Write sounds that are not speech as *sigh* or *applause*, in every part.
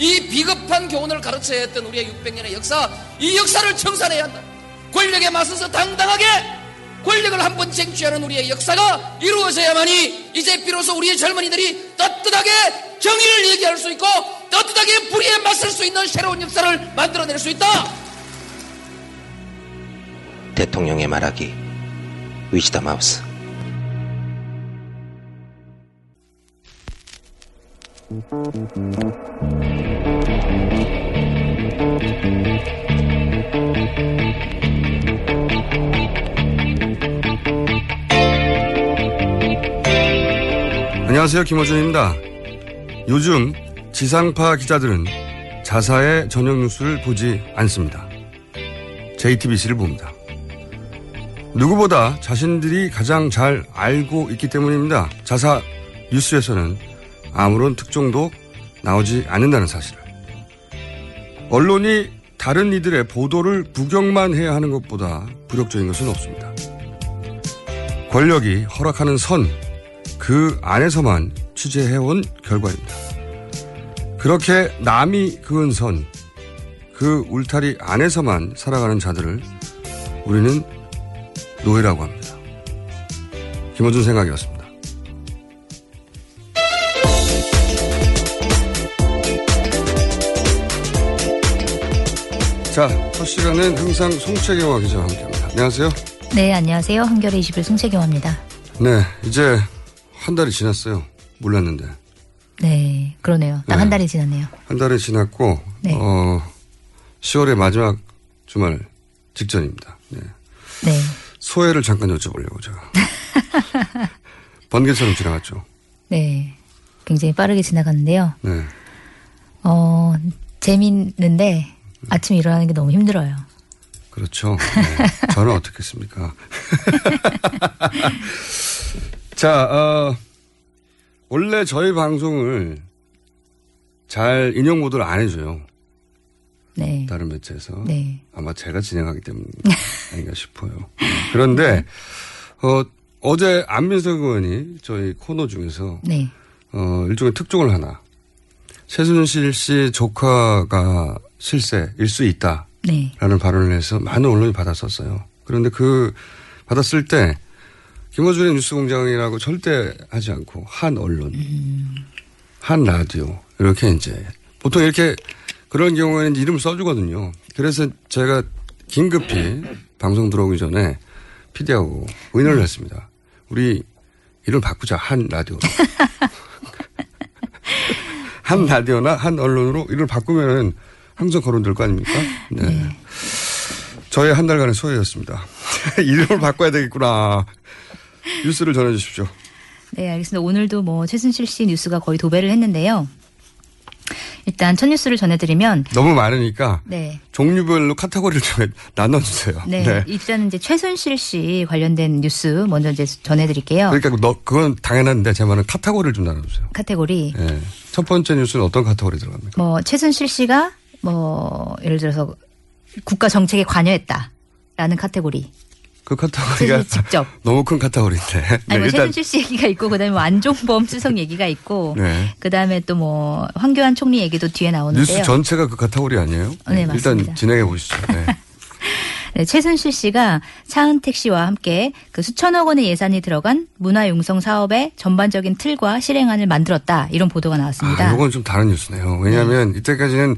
이 비겁한 교훈을 가르쳐야 했던 우리의 600년의 역사, 이 역사를 청산해야 한다. 권력에 맞서서 당당하게 권력을 한 번 쟁취하는 우리의 역사가 이루어져야만이 이제 비로소 우리의 젊은이들이 떳떳하게 정의를 얘기할 수 있고 떳떳하게 불의에 맞설 수 있는 새로운 역사를 만들어낼 수 있다. 대통령의 말하기 위즈다 마우스 안녕하세요. 김호준입니다. 요즘 지상파 기자들은 자사의 저녁 뉴스를 보지 않습니다. JTBC를 봅니다. 누구보다 자신들이 가장 잘 알고 있기 때문입니다. 자사 뉴스에서는 아무런 특종도 나오지 않는다는 사실을. 언론이 다른 이들의 보도를 구경만 해야 하는 것보다 부력적인 것은 없습니다. 권력이 허락하는 선, 그 안에서만 취재해온 결과입니다. 그렇게 남이 그은 선, 그 울타리 안에서만 살아가는 자들을 우리는 노예라고 합니다. 김호준 생각이었습니다. 자, 첫 시간은 항상 송채경화 기자와 함께합니다. 안녕하세요. 네, 안녕하세요. 한겨레 21 송채경화입니다. 네, 이제 한 달이 지났어요. 몰랐는데. 네, 그러네요. 딱한 네. 달이 지났네요. 한 달이 지났고, 네. 어, 10월의 마지막 주말 직전입니다. 네. 네. 소회를 잠깐 여쭤보려고 제가. *laughs* 번개처럼 지나갔죠. 네. 굉장히 빠르게 지나갔는데요. 네. 어, 재밌는데 아침에 일어나는 게 너무 힘들어요. 그렇죠. 네. *laughs* 저는 어떻겠습니까? *laughs* 자, 어, 원래 저희 방송을 잘 인용 보도를 안 해줘요. 네. 다른 매체에서. 네. 아마 제가 진행하기 때문 아닌가 싶어요. 그런데, 어, 어제 안민석 의원이 저희 코너 중에서, 네. 어, 일종의 특종을 하나. 최순실 씨 조카가 실세일 수 있다. 네. 라는 발언을 해서 많은 언론이 받았었어요. 그런데 그 받았을 때 김어준의 뉴스공장이라고 절대 하지 않고 한 언론, 한 라디오 이렇게 이제 보통 이렇게 그런 경우에는 이름을 써주거든요. 그래서 제가 긴급히 방송 들어오기 전에 PD하고 의논을 했습니다. 우리 이름 바꾸자 한 라디오로. *laughs* 한 라디오나 한 언론으로 이름을 바꾸면은 항상 거론될 거 아닙니까? *laughs* 네. 저의 한 달간의 소회였습니다. *laughs* 이름을 바꿔야 되겠구나. 뉴스를 전해 주십시오. 네, 알겠습니다. 오늘도 뭐 최순실 씨 뉴스가 거의 도배를 했는데요. 일단 첫 뉴스를 전해드리면 너무 많으니까 네. 종류별로 카테고리를 좀 *laughs* 나눠주세요. 네. 일단 이제 최순실 씨 관련된 뉴스 먼저 이제 전해드릴게요. 그러니까 너 그건 당연한데 제 말은 카테고리를 좀 나눠주세요. 카테고리. 네. 첫 번째 뉴스는 어떤 카테고리 들어갑니까? 뭐 최순실 씨가 뭐 예를 들어서 국가 정책에 관여했다라는 카테고리. 그 카테고리가 직접. *laughs* 너무 큰 카테고리인데. 네, 아니 뭐 최순실 씨 얘기가 있고 그다음에 뭐 안종범 수석 얘기가 있고 네. 그다음에 또 뭐 황교안 총리 얘기도 뒤에 나오는데요. 뉴스 전체가 그 카테고리 아니에요? 네, 맞습니다. 일단 진행해 보시죠. 네. *laughs* 네, 최순실 씨가 차은택 씨와 함께 그 수천억 원의 예산이 들어간 문화융성 사업의 전반적인 틀과 실행안을 만들었다 이런 보도가 나왔습니다. 아, 이건 좀 다른 뉴스네요. 왜냐하면 이때까지는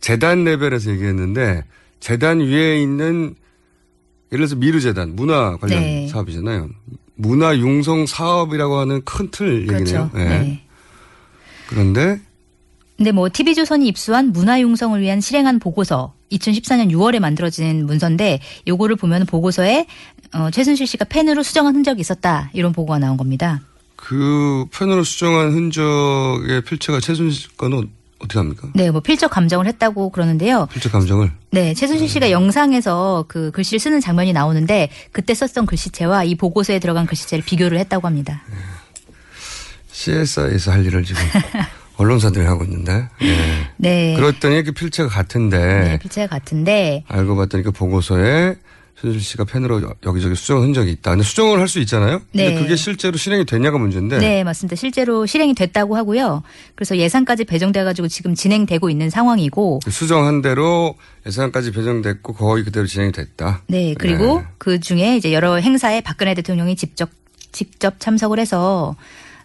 재단 레벨에서 얘기했는데 재단 위에 있는 예를 들어서 미르재단 문화 관련 네. 사업이잖아요. 문화 융성 사업이라고 하는 큰 틀 얘기네요. 그렇죠. 네. 네. 그런데 근데 뭐 TV조선이 입수한 문화 융성을 위한 실행안 보고서 2014년 6월에 만들어진 문서인데 요거를 보면 보고서에 어, 최순실 씨가 펜으로 수정한 흔적이 있었다 이런 보고가 나온 겁니다. 그 펜으로 수정한 흔적의 필체가 최순실 거는 어떻게 합니까? 네, 뭐 필적 감정을 했다고 그러는데요. 필적 감정을. 네, 최순실 씨가 영상에서 그 글씨를 쓰는 장면이 나오는데 그때 썼던 글씨체와 이 보고서에 들어간 글씨체를 비교를 했다고 합니다. CSI에서 할 일을 지금 *laughs* 언론사들이 하고 있는데. 예. 네. 그랬더니 그 필체가 같은데. 네, 필체가 같은데 알고 봤더니 그 보고서에 최순실 씨가 펜으로 여- 여기저기 수정한 흔적이 있다. 근데 수정을 할 수 있잖아요. 근데 네. 그게 실제로 실행이 됐냐가 문제인데. 네, 맞습니다. 실제로 실행이 됐다고 하고요. 그래서 예산까지 배정돼 가지고 지금 진행되고 있는 상황이고 그 수정한 대로 예산까지 배정됐고 거의 그대로 진행이 됐다. 네, 그리고 네. 그 중에 이제 여러 행사에 박근혜 대통령이 직접 직접 참석을 해서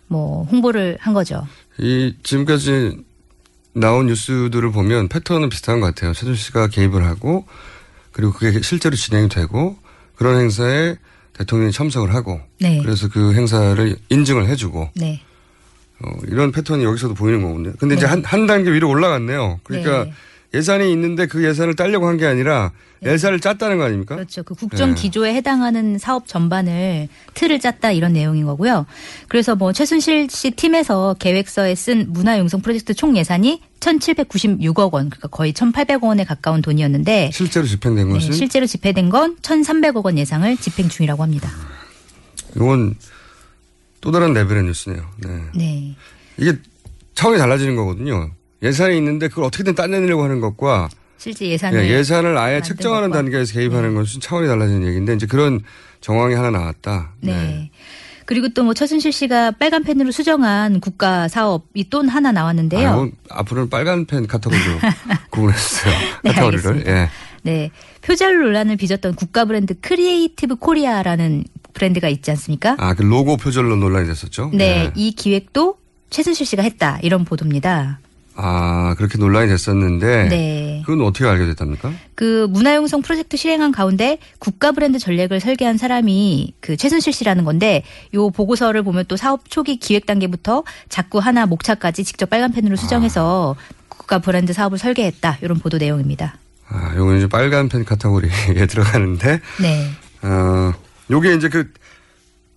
뭐 홍보를 한 거죠. 이 지금까지 나온 뉴스들을 보면 패턴은 비슷한 것 같아요. 최순실 씨가 개입을 하고 그리고 그게 실제로 진행이 되고 그런 행사에 대통령이 참석을 하고 네. 그래서 그 행사를 인증을 해주고 네. 어, 이런 패턴이 여기서도 보이는 거군요. 근데 이제 네. 한, 한 단계 위로 올라갔네요. 그러니까 네. 예산이 있는데 그 예산을 따려고 한 게 아니라 예산을 짰다는 거 아닙니까? 그렇죠. 그 국정 네. 기조에 해당하는 사업 전반을 틀을 짰다 이런 내용인 거고요. 그래서 뭐 최순실 씨 팀에서 계획서에 쓴 문화융성 프로젝트 총 예산이 1,796억 원, 그러니까 거의 1,800억 원에 가까운 돈이었는데 실제로 집행된 네, 것은 실제로 집행된 건 1,300억 원 예상을 집행 중이라고 합니다. 이건 또 다른 레벨의 뉴스네요. 네. 네. 이게 차원이 달라지는 거거든요. 예산이 있는데 그걸 어떻게든 따내려고 하는 것과 실제 예산을 예, 예산을 아예 책정하는 것과. 단계에서 개입하는 것은 차원이 달라지는 얘기인데 이제 그런 정황이 하나 나왔다. 네. 그리고 또 뭐 최순실 씨가 빨간 펜으로 수정한 국가 사업이 또 하나 나왔는데요. 아이고, 앞으로는 빨간 펜 카테고리로 *laughs* 구분했어요. 네, 카테고리를. 예. 네. 표절 논란을 빚었던 국가 브랜드 Creative Korea라는 브랜드가 있지 않습니까? 아, 그 로고 표절로 논란이 됐었죠. 네. 예. 이 기획도 최순실 씨가 했다. 이런 보도입니다. 아, 그렇게 논란이 됐었는데. 네. 그건 어떻게 알게 됐답니까? 그 문화용성 프로젝트 실행한 가운데 국가 브랜드 전략을 설계한 사람이 그 최순실 씨라는 건데 요 보고서를 보면 또 사업 초기 기획 단계부터 자꾸 하나 목차까지 직접 빨간 펜으로 수정해서 국가 브랜드 사업을 설계했다. 이런 보도 내용입니다. 아, 요건 이제 빨간 펜 카테고리에 *laughs* 들어가는데. 네. 어, 요게 이제 그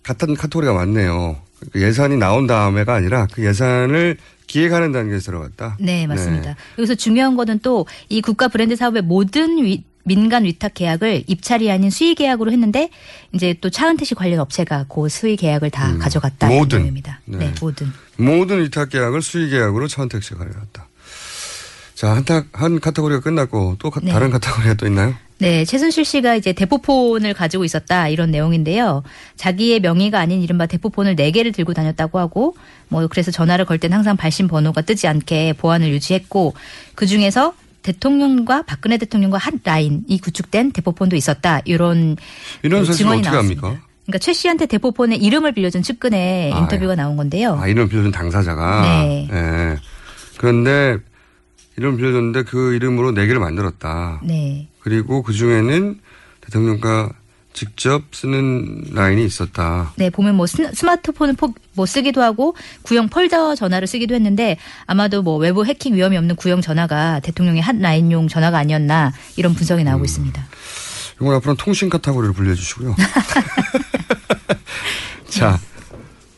같은 카테고리가 맞네요. 그 예산이 나온 다음에가 아니라 그 예산을 기획하는 단계에 들어갔다. 네, 맞습니다. 여기서 중요한 거는 또 이 국가 브랜드 사업의 모든 위- 민간 위탁 계약을 입찰이 아닌 수의 계약으로 했는데 이제 또 차은태 씨 관련 업체가 그 수의 계약을 다 가져갔다. 음. 모든. 내용입니다. 네. 네. 모든. 모든 위탁 계약을 수의 계약으로 차은택 씨가 가져갔다. 자, 한, 타, 한 카테고리가 끝났고 또 가- 네. 다른 카테고리가 또 있나요? 네, 최순실 씨가 이제 대포폰을 가지고 있었다 이런 내용인데요. 자기의 명의가 아닌 이른바 대포폰을 4개를 들고 다녔다고 하고 뭐 그래서 전화를 걸땐 항상 발신 번호가 뜨지 않게 보안을 유지했고 그중에서 대통령과 박근혜 대통령과 한 라인이 구축된 대포폰도 있었다. 이런 이런 증언이 나왔습니다. 합니까? 그러니까 최 씨한테 대포폰의 이름을 빌려준 측근의 아, 인터뷰가 나온 건데요. 아, 이름 빌려준 당사자가. 네. 예. 그런데 이름 빌려줬는데 그 이름으로 네 개를 만들었다. 네. 그리고 그 중에는 대통령과 직접 쓰는 라인이 있었다. 네, 보면 뭐 스- 스마트폰을 포- 뭐 쓰기도 하고 구형 폴더 전화를 쓰기도 했는데 아마도 뭐 외부 해킹 위험이 없는 구형 전화가 대통령의 한 라인용 전화가 아니었나 이런 분석이 나오고 있습니다. 이건 앞으로는 통신 카테고리를 분류해주시고요. *laughs* *laughs* 자,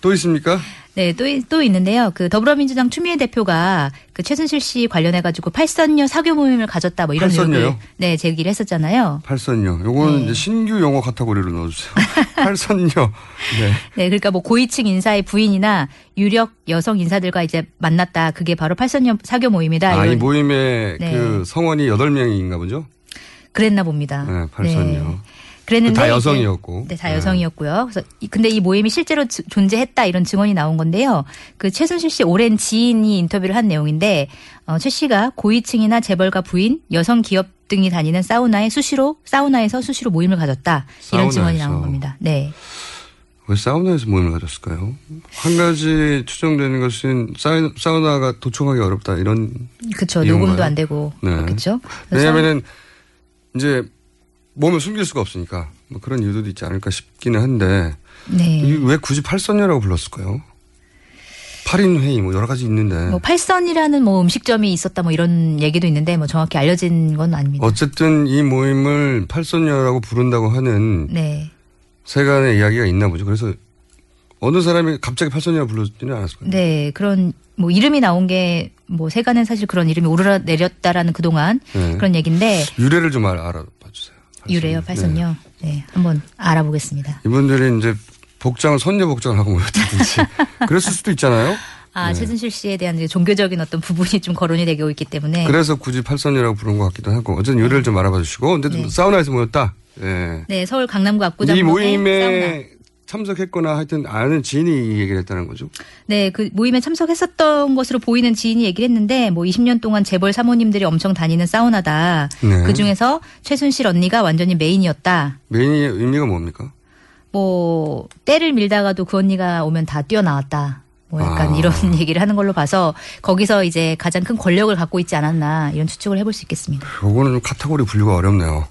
또 있습니까? 네, 또, 이- 또 있는데요. 그 더불어민주당 추미애 대표가 그 최순실 씨 관련해가지고 팔선녀 사교 모임을 가졌다 뭐 이런 팔선녀요? 의혹을 네, 제기를 했었잖아요. 팔선녀. 요거는 네. 이제 신규 용어 카테고리로 넣어주세요. *laughs* 팔선녀. 네. 네, 그러니까 뭐 고위층 인사의 부인이나 유력 여성 인사들과 이제 만났다. 그게 바로 팔선녀 사교 모임이다. 아, 이 모임에 네. 그 성원이 8명인가 보죠? 그랬나 봅니다. 네, 팔선녀. 그랬는데 다 여성이었고. 네, 다 네. 여성이었고요. 그래서 이- 근데 이 모임이 실제로 주- 존재했다 이런 증언이 나온 건데요. 그 최순실 씨 오랜 지인이 인터뷰를 한 내용인데 어, 최 씨가 고위층이나 재벌가 부인, 여성 기업 등이 다니는 사우나에 수시로 사우나에서 수시로 모임을 가졌다 이런 증언이 사우나에서. 나온 겁니다. 네, 왜 사우나에서 모임을 가졌을까요? 한 가지 추정되는 것은 사우- 사우나가 도청하기 어렵다 이런 그렇죠. 녹음도 안 되고 네. 그렇죠. 왜냐면은 이제 몸을 숨길 수가 없으니까 뭐 그런 이유도 있지 않을까 싶기는 한데 네. 이왜 굳이 팔선녀라고 불렀을까요? 8인 회의 뭐 여러 가지 있는데 뭐 팔선이라는 뭐 음식점이 있었다 뭐 이런 얘기도 있는데 뭐 정확히 알려진 건 아닙니다. 어쨌든 이 모임을 팔선녀라고 부른다고 하는 네. 세간의 이야기가 있나 보죠. 그래서 어느 사람이 갑자기 팔선녀라고 불렀지는 않았을 거예요. 네, 그런 뭐 이름이 나온 게 뭐 세간엔 사실 그런 이름이 오르내렸다라는 그동안 네. 그런 얘기인데 유래를 좀 알- 알아봐 주세요. 유래요, 팔선요. 네. 한번 알아보겠습니다. 이분들이 이제 복장을 선녀 복장을 하고 모였다든지 *laughs* 그랬을 수도 있잖아요. 아, 네. 최순실 씨에 대한 종교적인 어떤 부분이 좀 거론이 되고 있기 때문에 그래서 굳이 팔선녀라고 부른 것 같기도 하고 어쨌든 유래를 좀 알아봐 주시고 근데 네. 사우나에서 모였다. 예. 네, 서울 강남구 이 압구정동의 사우나. 모임에 참석했거나 하여튼 아는 지인이 이 얘기를 했다는 거죠. 네, 그 모임에 참석했었던 것으로 보이는 지인이 얘기를 했는데 뭐 20년 동안 재벌 사모님들이 엄청 다니는 사우나다. 네. 그 중에서 최순실 언니가 완전히 메인이었다. 메인의 의미가 뭡니까? 뭐 때를 밀다가도 그 언니가 오면 다 뛰어나왔다. 뭐 약간 아. 이런 *laughs* 얘기를 하는 걸로 봐서 거기서 이제 가장 큰 권력을 갖고 있지 않았나 이런 추측을 해볼 수 있겠습니다. 요거는 좀 카테고리 분류가 어렵네요.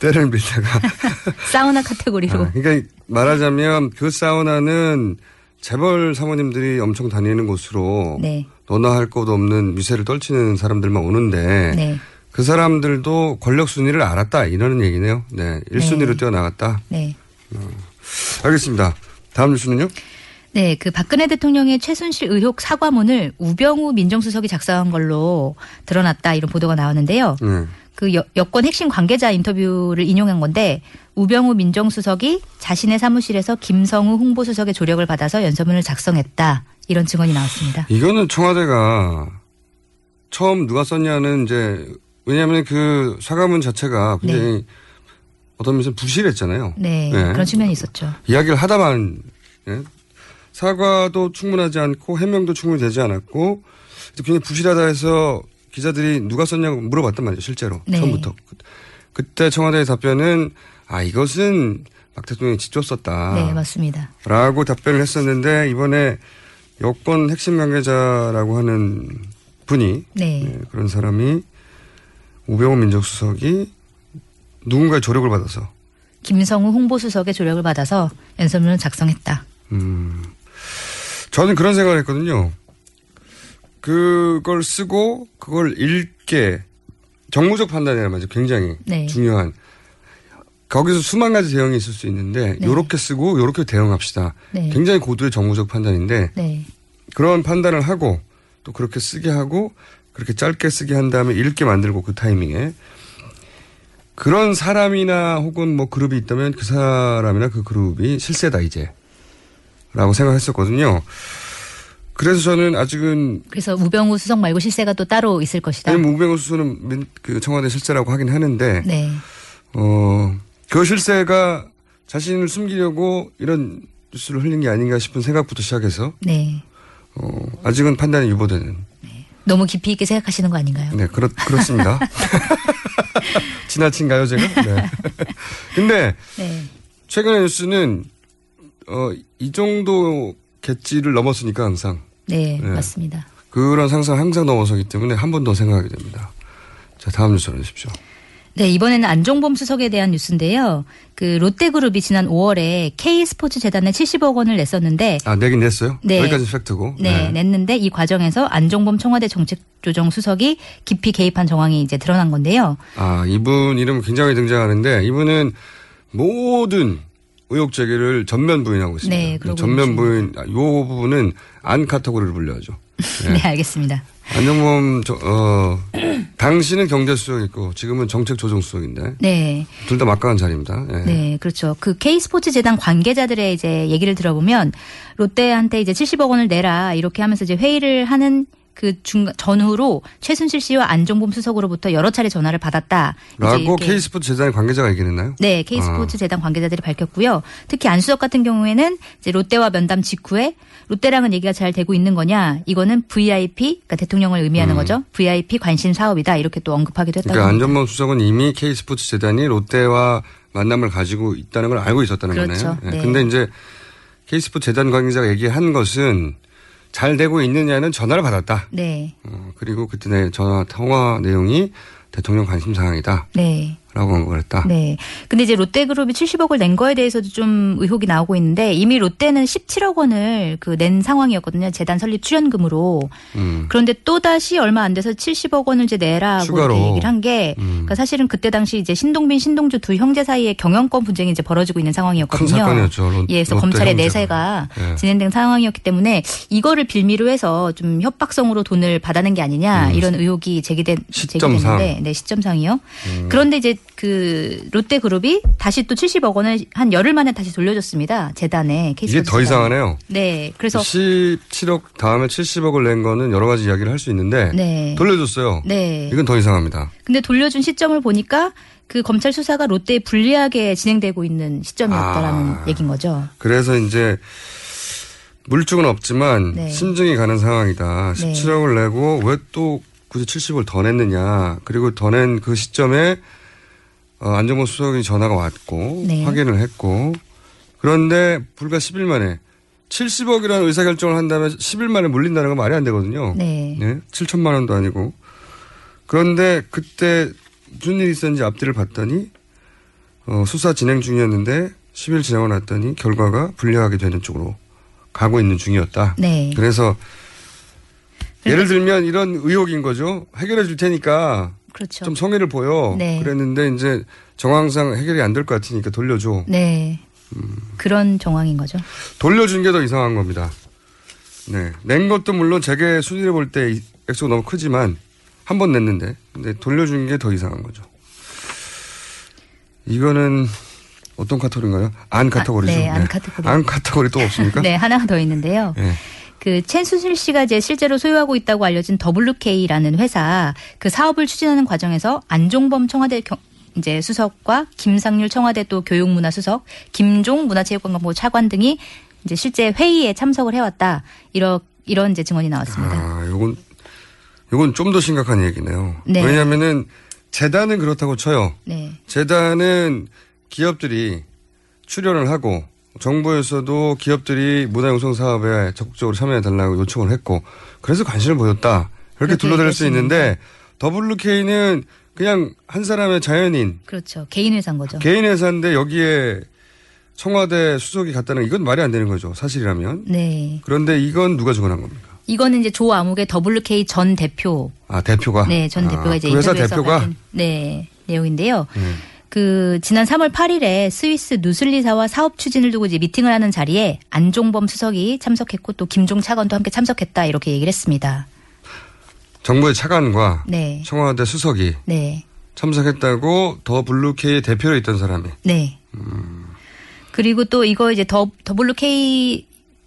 때를 밀다가. *laughs* 사우나 카테고리로. 아, 그러니까 말하자면 그 사우나는 재벌 사모님들이 엄청 다니는 곳으로 네. 너나 할 것 없는 미세를 떨치는 사람들만 오는데 네. 그 사람들도 권력 순위를 알았다 이러는 얘기네요. 네. 1순위로 네. 뛰어나갔다. 네. 알겠습니다. 다음 뉴스는요? 네, 그 박근혜 대통령의 최순실 의혹 사과문을 우병우 민정수석이 작성한 걸로 드러났다 이런 보도가 나왔는데요. 네. 그 여, 여권 핵심 관계자 인터뷰를 인용한 건데 우병우 민정수석이 자신의 사무실에서 김성우 홍보수석의 조력을 받아서 연설문을 작성했다 이런 증언이 나왔습니다. 이거는 청와대가 처음 누가 썼냐는 이제 왜냐하면 그 사과문 자체가 굉장히 어떤 면에서 부실했잖아요. 네, 네. 그런 측면이 있었죠. 이야기를 하다만 예? 사과도 충분하지 않고 해명도 충분히 되지 않았고 굉장히 부실하다 해서 기자들이 누가 썼냐고 물어봤단 말이에요 실제로 네. 처음부터 그- 그때 청와대의 답변은 아 이것은 박 대통령이 직접 썼다 네, 맞습니다. 라고 답변을 했었는데 이번에 여권 핵심 관계자라고 하는 분이 네. 예, 그런 사람이 우병우 민정수석이 누군가의 조력을 받아서 김성우 홍보수석의 조력을 받아서 연설문을 작성했다. 음, 저는 그런 생각을 했거든요. 그걸 쓰고 그걸 읽게 정무적 판단이란 말이죠. 굉장히 네. 중요한. 거기서 수만 가지 대응이 있을 수 있는데 네. 요렇게 쓰고 요렇게 대응합시다. 네. 굉장히 고도의 정무적 판단인데 네. 그런 판단을 하고 또 그렇게 쓰게 하고 그렇게 짧게 쓰게 한 다음에 읽게 만들고 그 타이밍에 그런 사람이나 혹은 뭐 그룹이 있다면 그 사람이나 그 그룹이 실세다 이제 라고 생각했었거든요. 그래서 저는 아직은 그래서 우병우 수석 말고 실세가 또 따로 있을 것이다. 왜냐면 우병우 수석은 민- 그 청와대 실세라고 하긴 하는데 네. 어, 그 실세가 자신을 숨기려고 이런 뉴스를 흘린 게 아닌가 싶은 생각부터 시작해서 네. 어, 아직은 판단이 유보되는 너무 깊이 있게 생각하시는 거 아닌가요? 네, 그렇, 그렇습니다. *laughs* 지나친가요, 제가? 네. 근데, 네. 최근의 뉴스는, 어, 이 정도 객지를 넘었으니까 항상. 네, 네. 맞습니다. 그런 상상 항상 넘어서기 때문에 한 번 더 생각하게 됩니다. 자, 다음 뉴스로 주십시오. 네, 이번에는 안종범 수석에 대한 뉴스인데요. 그 롯데그룹이 지난 5월에 K스포츠 재단에 70억 원을 냈었는데 아, 내긴 냈어요? 네. 여기까지 팩트고. 네, 냈는데 이 과정에서 안종범 청와대 정책조정 수석이 깊이 개입한 정황이 이제 드러난 건데요. 아, 이분 이름 굉장히 등장하는데, 이분은 모든 의혹 제기를 전면 부인하고 있습니다. 네, 전면. 부인, 아, 요 부분은 안 카테고리를 불려야죠. *laughs* 네, 알겠습니다. 안정범 저, 어, *clears throat* 당시는 경제 수석이고 지금은 정책 조정 수석인데 네. 둘 다 막강한 자리입니다. 예. 네, 그렇죠. 그 K스포츠 재단 관계자들의 이제 얘기를 들어보면 롯데한테 이제 70억 원을 내라 이렇게 하면서 이제 회의를 하는 그 중, 전후로 최순실 씨와 안종범 수석으로부터 여러 차례 전화를 받았다. 라고 K스포츠 재단의 관계자가 얘기했나요? 네, K스포츠 아. 재단 관계자들이 밝혔고요. 특히 안 수석 같은 경우에는 이제 롯데와 면담 직후에 롯데랑은 얘기가 잘 되고 있는 거냐? 이거는 VIP, 그러니까 대통령을 의미하는 거죠. VIP 관심 사업이다. 이렇게 또 언급하기도 했다고. 음. 그러니까. 안전범 수석은 이미 K스포츠 재단이 롯데와 만남을 가지고 있다는 걸 알고 있었다는 그렇죠. 거네요. 예. 네. 근데 이제 K스포츠 재단 관계자가 얘기한 것은 잘 되고 있느냐는 전화를 받았다. 네. 어, 그리고 그때 내 전화 통화 내용이 대통령 관심 사항이다. 네. 언급을 했다. 네. 근데 이제 롯데그룹이 70억을 낸 거에 대해서도 좀 의혹이 나오고 있는데 이미 롯데는 17억 원을 그 낸 상황이었거든요. 재단 설립 출연금으로. 음. 그런데 또 다시 얼마 안 돼서 70억 원을 이제 내라고 추가로. 얘기를 한게 음. 그러니까 사실은 그때 당시 이제 신동빈, 신동주 두 형제 사이에 경영권 분쟁이 이제 벌어지고 있는 상황이었거든요. 큰 사건이었죠. 롯- 예, 그래서 검찰의. 내세가 예. 진행된 상황이었기 때문에 이거를 빌미로 해서 좀 협박성으로 돈을 받아낸 게 아니냐 음. 이런 의혹이 제기된 시점상. 제기됐는데 네, 시점상이요. 그런데 이제 그 롯데그룹이 다시 또 70억 원을 한 열흘 만에 다시 돌려줬습니다. 재단에 이게 더 이상하네요. 네, 그래서 17억 다음에 70억을 낸 거는 여러 가지 이야기를 할 수 있는데 네. 돌려줬어요. 네. 이건 더 이상합니다. 근데 돌려준 시점을 보니까 그 검찰 수사가 롯데에 불리하게 진행되고 있는 시점이었다라는 아. 얘기인 거죠. 그래서 이제 물증은 없지만 네. 심증이 가는 상황이다. 네. 17억을 내고 왜 또 굳이 70억을 더 냈느냐. 그리고 더 낸 그 시점에 어, 안정범 수석이 전화가 왔고 네. 확인을 했고 그런데 불과 10일 만에 70억이라는 의사결정을 한다면 10일 만에 물린다는 건 말이 안 되거든요. 네. 7천만 원도 아니고. 그런데 그때 무슨 일이 있었는지 앞뒤를 봤더니 어, 수사 진행 중이었는데 10일 지나고 났더니 결과가 불리하게 되는 쪽으로 가고 있는 중이었다. 네. 그래서 예를 들면 이런 의혹인 거죠. 해결해 줄 테니까 그렇죠. 좀 성의를 보여. 네. 그랬는데 이제 정황상 해결이 안 될 것 같으니까 돌려줘. 네. 그런 정황인 거죠. 돌려준 게 더 이상한 겁니다. 네. 낸 것도 물론 재계 순위를 볼 때 액수가 너무 크지만 한 번 냈는데 근데 돌려준 게 더 이상한 거죠. 이거는 어떤 카테고리인가요? 안 카테고리죠. 네, 안 카테고리. 안 카테고리 또 없습니까? *laughs* 네, 하나가 더 있는데요. 네. 그 최순실 씨가 이제 실제로 소유하고 있다고 알려진 WK라는 회사 그 사업을 추진하는 과정에서 안종범 청와대 경- 이제 수석과 김상률 청와대 또 교육문화 수석, 김종 문화체육관광부 차관 등이 이제 실제 회의에 참석을 해왔다. 이런 이런 이제 증언이 나왔습니다. 아, 요건 요건 좀 더 심각한 얘기네요. 네. 왜냐하면은 재단은 그렇다고 쳐요. 네, 재단은 기업들이 출연을 하고 정부에서도 기업들이 문화융성 사업에 적극적으로 참여해 달라고 요청을 했고 그래서 관심을 보였다. 이렇게 그렇게 둘러댈 수. 있는데 WK는 그냥 한 사람의 자연인 그렇죠. 개인 회사인 거죠. 개인 회사인데 여기에 청와대 수석이 갔다는 이건 말이 안 되는 거죠. 사실이라면. 네, 그런데 이건 누가 주관한 겁니까? 이거는 이제 조 아무개 WK 전 대표 아 대표가. 네, 전 아, 대표가 이제 그 회사 대표가 네 내용인데요. 음. 그 지난 3월 8일에 스위스 누슬리사와 사업 추진을 두고 이제 미팅을 하는 자리에 안종범 수석이 참석했고 또 김종 차관도 함께 참석했다 이렇게 얘기를 했습니다. 정부의 차관과 네, 청와대 수석이 네, 참석했다고 더 블루케이의 대표로 있던 사람이. 네. 그리고 또 이거 이제 더 WK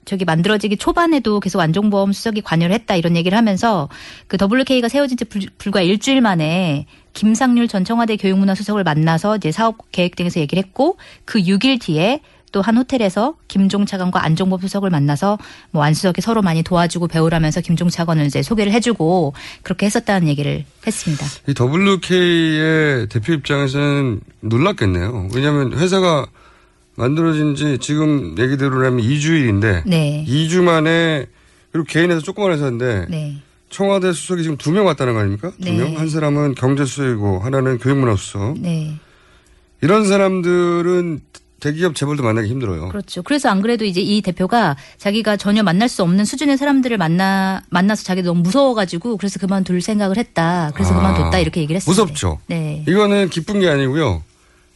저기 만들어지기 초반에도 계속 안종범 수석이 관여를 했다 이런 얘기를 하면서 그 WK가 세워진 지 불- 불과 일주일 만에 김상률 전 청와대 교육문화 수석을 만나서 이제 사업 계획 등에서 얘기를 했고 그 6일 뒤에 또 한 호텔에서 김종 차관과 안종범 수석을 만나서 뭐 안 수석이 서로 많이 도와주고 배우라면서 김종 차관을 이제 소개를 해주고 그렇게 했었다는 얘기를 했습니다. 이 WK의 대표 입장에서는 놀랐겠네요. 왜냐하면 회사가 만들어진 지 지금 얘기대로라면 2주일인데 네. 2주 만에 그리고 개인 회사 조그만 회사인데 네. 청와대 수석이 지금 두 명 왔다는 거 아닙니까? 두 네. 명. 한 사람은 경제수석이고 하나는 교육문화 수석. 네. 이런 사람들은 대기업 재벌도 만나기 힘들어요. 그렇죠. 그래서 안 그래도 이제 이 대표가 자기가 전혀 만날 수 없는 수준의 사람들을 만나 만나서 자기 너무 무서워가지고 그래서 그만둘 생각을 했다. 그래서 아, 그만뒀다 이렇게 얘기를 했어요. 무섭죠. 네. 이거는 기쁜 게 아니고요.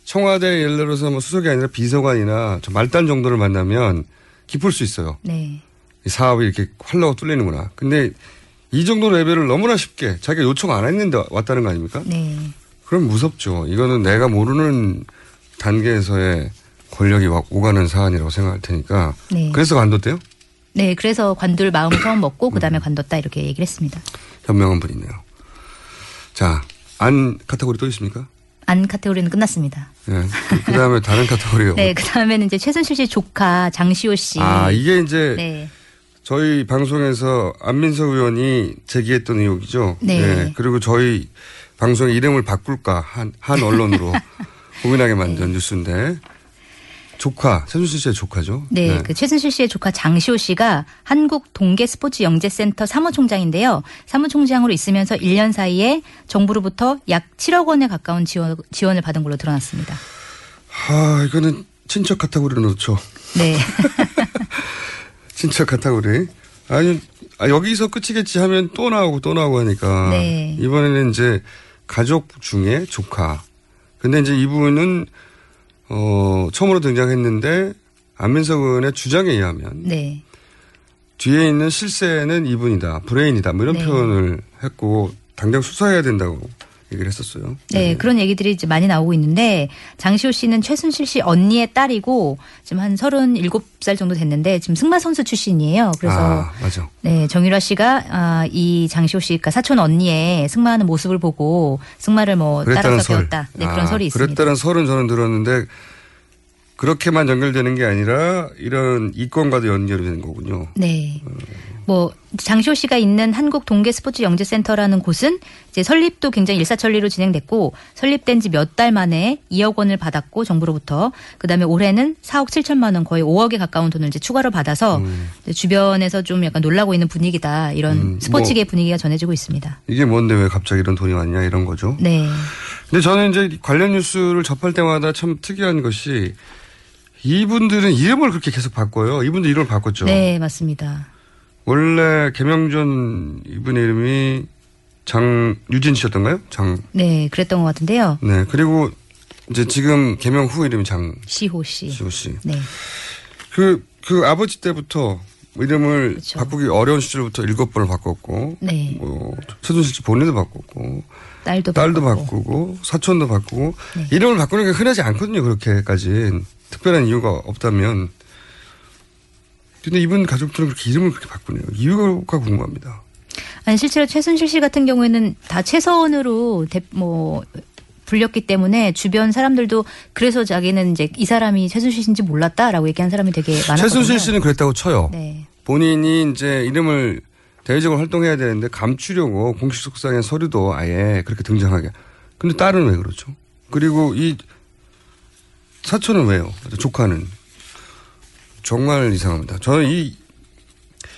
청와대 예를 들어서 뭐 수석이 아니라 비서관이나 저 말단 정도를 만나면 기쁠 수 있어요. 네. 이 사업이 이렇게 활로가 뚫리는구나. 근데 이 정도 레벨을 너무나 쉽게 자기가 요청 안 했는데 왔다는 거 아닙니까? 네. 그럼 무섭죠. 이거는 내가 모르는 단계에서의 권력이 와- 오가는 사안이라고 생각할 테니까. 네. 그래서 관뒀대요? 네. 그래서 관둘 마음을 처음 먹고 *clears throat* 그 다음에 관뒀다 이렇게 얘기를 했습니다. 현명한 분이네요. 자, 안 카테고리 또 있습니까? 안 카테고리는 끝났습니다. 예. 그 다음에 다른 카테고리요. 네. 그 다음에는 이제 최순실 씨 조카 장시호 씨. 아, 이게 이제 네. 저희 방송에서 안민석 의원이 제기했던 의혹이죠. 네. 예, 그리고 저희 방송의 이름을 바꿀까 한, 한 언론으로 *laughs* 고민하게 만든 네. 뉴스인데 조카, 최순실 씨의 조카죠. 네, 그 최순실 씨의 조카 장시호 씨가 한국 동계 스포츠 영재센터 사무총장인데요. 사무총장으로 있으면서 1년 사이에 정부로부터 약 7억 원에 가까운 지원, 지원을 받은 걸로 드러났습니다. 아, 이거는 친척 카테고리로 넣죠. 네. *laughs* 친척 카테고리. 아니, 아, 여기서 끝이겠지 하면 또 나오고 또 나오고 하니까. 네. 이번에는 이제 가족 중에 조카. 근데 이제 이분은, 어, 처음으로 등장했는데, 안민석 의원의 주장에 의하면, 네. 뒤에 있는 실세는 이분이다, 브레인이다, 뭐 이런 네. 표현을 했고, 당장 수사해야 된다고 얘기를 했었어요. 네, 그런 얘기들이 이제 많이 나오고 있는데 장시호 씨는 최순실 씨 언니의 딸이고 지금 한 37살 정도 됐는데 지금 승마 선수 출신이에요. 그래서 아, 맞아. 네, 정유라 씨가 아, 이 장시호 씨가 사촌 언니의 승마하는 모습을 보고 승마를 뭐 따라서 설. 배웠다. 네, 그런 아, 설이 있습니다. 그랬다는 설은 저는 들었는데 그렇게만 연결되는 게 아니라 이런 이권과도 연결이 되는 거군요. 네. 뭐 장시호 씨가 있는 한국 동계 스포츠 영재 센터라는 곳은 이제 설립도 굉장히 일사천리로 진행됐고 설립된 지 몇 달 만에 2억 원을 받았고 정부로부터 그다음에 올해는 4억 7천만 원 거의 5억에 가까운 돈을 이제 추가로 받아서 이제 주변에서 좀 약간 놀라고 있는 분위기다 이런 음, 스포츠계 분위기가 전해지고 있습니다. 이게 뭔데 왜 갑자기 이런 돈이 왔냐 이런 거죠. 네. 근데 저는 이제 관련 뉴스를 접할 때마다 참 특이한 것이 이분들은 이름을 그렇게 계속 바꿔요. 이분들 이름을 바꿨죠. 네, 맞습니다. 원래 개명전 이분의 이름이 장유진 씨였던가요? 장. 네, 그랬던 것 같은데요. 네. 그리고 이제 지금 개명 후 이름이 장 시호 시호 씨. 씨. 네. 그, 그 아버지 때부터 이름을 그렇죠. 바꾸기 어려운 시절부터 일곱 번을 바꿨고. 네. 뭐, 최순실 씨 본인도 바꿨고. 딸도 딸도 바꿨고. 바꾸고, 사촌도 바꾸고. 네. 이름을 바꾸는 게 흔하지 않거든요. 그렇게까지. 특별한 이유가 없다면. 근데 이분 가족들은 그렇게 이름을 그렇게 바꾸네요. 이유가 궁금합니다. 아니 실제로 최순실 씨 같은 경우에는 다 최서원으로 대, 뭐 불렸기 때문에 주변 사람들도 그래서 자기는 이제 이 사람이 최순실 씨인지 몰랐다라고 얘기한 사람이 되게 많았거든요. 최순실 씨는 그랬다고 쳐요. 네. 본인이 이제 이름을 대외적으로 활동해야 되는데 감추려고 공식 속상의 서류도 아예 그렇게 등장하게. 근데 딸은 왜 그렇죠? 그리고 이 사촌은 왜요? 조카는 정말 이상합니다. 저는 이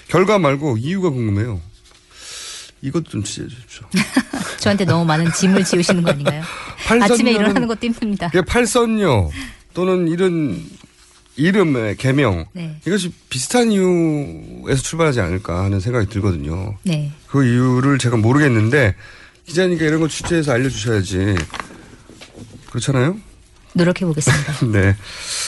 결과 말고 이유가 궁금해요. 이것 좀 취재해 주십시오. *laughs* 저한테 너무 많은 짐을 지우시는 거 아닌가요? 아침에 일어나는 것도 힘듭니다. 이게 팔선녀 또는 이런 이름의 개명 네. 이것이 비슷한 이유에서 출발하지 않을까 하는 생각이 들거든요. 네. 그 이유를 제가 모르겠는데 기자니까 이런 걸 취재해서 알려주셔야지 그렇잖아요. 노력해 보겠습니다. *laughs* 네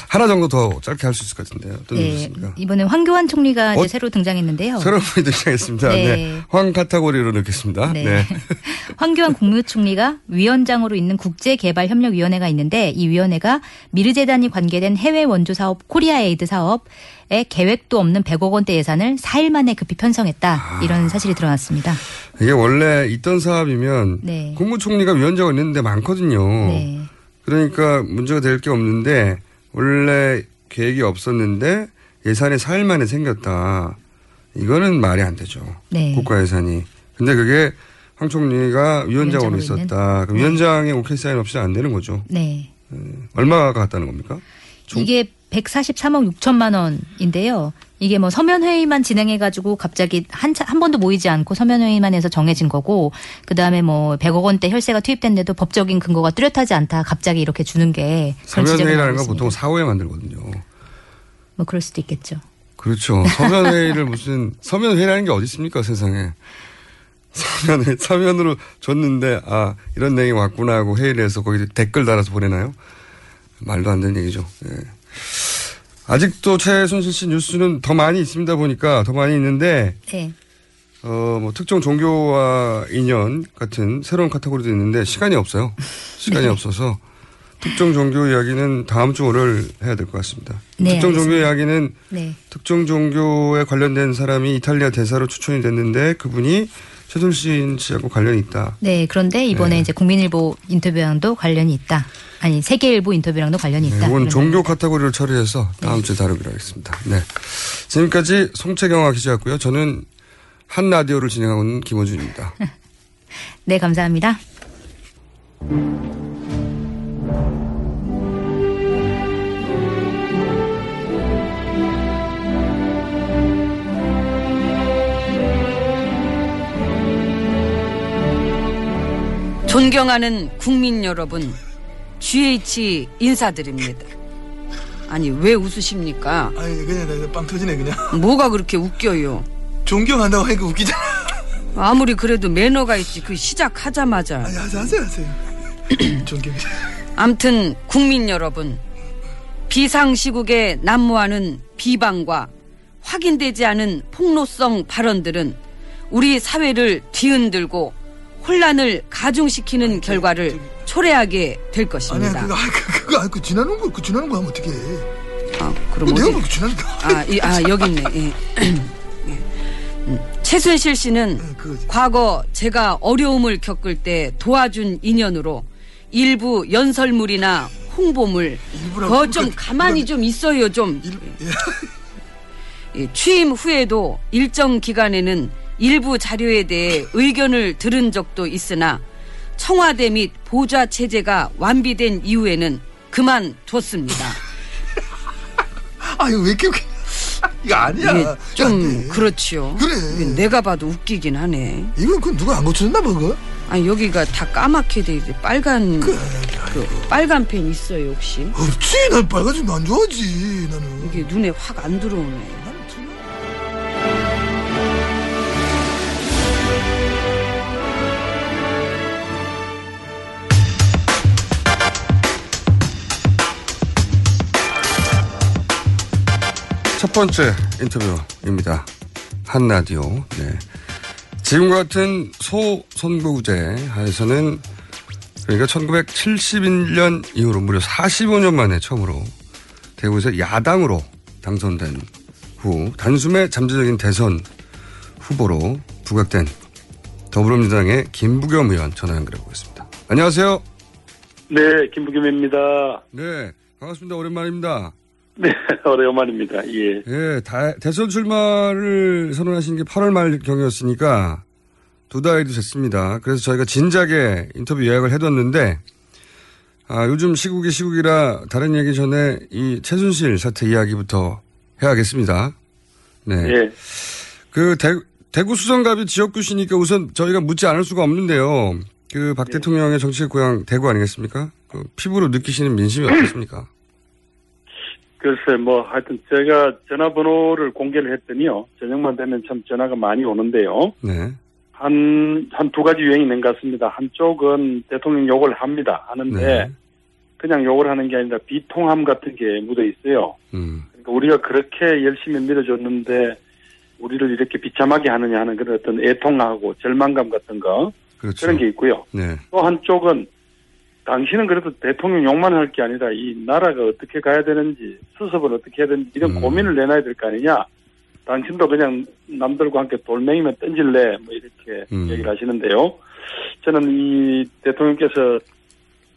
하나 정도 더 짧게 할 수 있을 것 같은데요. 어떤 네. 이번에 황교안 총리가 이제 어? 새로 등장했는데요. 새로운 분이 등장했습니다. 네. 네. 황 카테고리로 넣겠습니다. 네. 네. *laughs* 황교안 국무총리가 위원장으로 있는 국제개발협력위원회가 있는데 이 위원회가 미르재단이 관계된 해외 원조 사업 Korea Aid 사업 에 계획도 없는 100억 원대 예산을 4일 만에 급히 편성했다. 이런 사실이 드러났습니다. 이게 원래 있던 사업이면 네. 국무총리가 위원장을 있는데 많거든요. 네. 그러니까 문제가 될 게 없는데 원래 계획이 없었는데 예산이 4일 만에 생겼다. 이거는 말이 안 되죠. 네. 국가 예산이. 근데 그게 황 총리가 위원장으로 있었다. 그럼 네. 위원장의 오케이 사인 없이 안 되는 거죠. 네. 얼마가 갔다는 겁니까? 종- 이게 143억 6천만 원인데요. 이게 뭐 서면 회의만 진행해 가지고 갑자기 한, 차- 한 번도 모이지 않고 서면 회의만 해서 정해진 거고 그다음에 뭐 100억 원대 혈세가 투입됐는데도 법적인 근거가 뚜렷하지 않다. 갑자기 이렇게 주는 게 서면 회의라는 나오고 건. 보통 사후에 만들거든요. 뭐 그럴 수도 있겠죠. 그렇죠. 서면 회의를 무슨, 서면 회의라는 게 어디 있습니까, 세상에. 서면회, 서면으로 줬는데, 아, 이런 내용이 왔구나 하고 회의를 해서 거기 댓글 달아서 보내나요? 말도 안 되는 얘기죠. 예. 아직도 최순실 씨 뉴스는 더 많이 있습니다 보니까 더 많이 있는데, 네. 어, 뭐, 특정 종교와 인연 같은 새로운 카테고리도 있는데 시간이 없어요. 시간이 네. 없어서 특정 종교 이야기는 다음 주 월요일 해야 될 것 같습니다. 네, 특정 종교 알겠습니다. 이야기는 네. 특정 종교에 관련된 사람이 이탈리아 대사로 추천이 됐는데 그분이 최순실 씨하고 관련이 있다. 네, 그런데 이번에 네. 이제 국민일보 인터뷰랑도 관련이 있다. 아니, 세계일보 인터뷰랑도 관련이 있다. 네, 이건 종교. 카테고리를 처리해서 다음 주에 다루기로 하겠습니다. 네. 지금까지 송채경화 기자였고요. 저는 한 라디오를 진행하고 있는 김호준입니다. *laughs* 네, 감사합니다. 존경하는 국민 여러분, GH 인사드립니다. 아니, 왜 웃으십니까? 아니 그냥 나- 빵 터지네 그냥 *laughs* 뭐가 그렇게 웃겨요? 존경한다고 하니까 웃기잖아 아무리 그래도 매너가 있지, 그 시작하자마자. 아니 하세요 하세요 하세요 *clears throat* 존경 암튼, 국민 여러분, 비상시국에 난무하는 비방과 확인되지 않은 폭로성 발언들은 우리 사회를 뒤흔들고 혼란을 가중시키는 결과를 초래하게 될 것입니다. 그거 아니, 그- 그거 아니 그 지나는 거 그 지나는 거 하면 어떻게 해 아, 그럼 내가 어디? 뭐그 지나는 거 아, 이, 아 여기 있네. 예. 예. 음, 최순실 씨는 예, 그거지. 과거 제가 어려움을 겪을 때 도와준 인연으로 일부 연설물이나 홍보물 그거 좀 그러니까 가만히 좀 있어요 좀 일, 예. 예, 취임 후에도 일정 기간에는 일부 자료에 대해 의견을 들은 적도 있으나 청와대 및 보좌 체제가 완비된 이후에는 그만뒀습니다. *laughs* 아 이거 왜 이렇게 웃기 이거 아니야 이거 좀. 그렇죠. 그래. 내가 봐도 웃기긴 하네. 이건 그 누가 안 고쳐줬나 봐 그거 아니 여기가 다 까맣게 돼 있어. 빨간 그, 빨간 펜 있어요 혹시? 없지 난 빨간색 안 좋아하지 나는 이게 눈에 확 안 들어오네. 첫 번째 인터뷰입니다. 한 라디오. 네. 지금 같은 소선거구제 하에서는 그러니까 1971년 이후로 무려 45년 만에 처음으로 대구에서 야당으로 당선된 후 단숨에 잠재적인 대선 후보로 부각된 더불어민주당의 김부겸 의원 전화 연결해 보겠습니다. 안녕하세요. 네, 김부겸입니다. 네, 반갑습니다. 오랜만입니다. *laughs* 네, 오랜만입니다. 예. 예, 다- 대선 출마를 선언하신 게 8월 말 경이었으니까 두 달이 됐습니다. 그래서 저희가 진작에 인터뷰 예약을 해뒀는데, 아, 요즘 시국이 시국이라 다른 얘기 전에 이 최순실 사태 이야기부터 해야겠습니다. 네. 예. 그 대, 대구 수성갑이 지역구시니까 우선 저희가 묻지 않을 수가 없는데요. 그박 대통령의 정치적 고향 대구 아니겠습니까? 그 피부로 느끼시는 민심이 어떻습니까? 글쎄, 뭐, 하여튼 제가 전화번호를 공개를 했더니요. 저녁만 되면 참 전화가 많이 오는데요. 네. 한, 한 두 가지 유형이 있는 것 같습니다. 한쪽은 대통령 욕을 합니다. 하는데, 네. 그냥 욕을 하는 게 아니라 비통함 같은 게 묻어 있어요. 음. 그러니까 우리가 그렇게 열심히 밀어줬는데, 우리를 이렇게 비참하게 하느냐 하는 그런 어떤 애통하고 절망감 같은 거, 그렇죠. 그런 게 있고요. 네. 또 한쪽은 당신은 그래도 대통령 욕만 할 게 아니라 이 나라가 어떻게 가야 되는지 수습을 어떻게 해야 되는지 이런 음. 고민을 내놔야 될 거 아니냐. 당신도 그냥 남들과 함께 돌멩이면 던질래 뭐 이렇게 음. 얘기를 하시는데요. 저는 이 대통령께서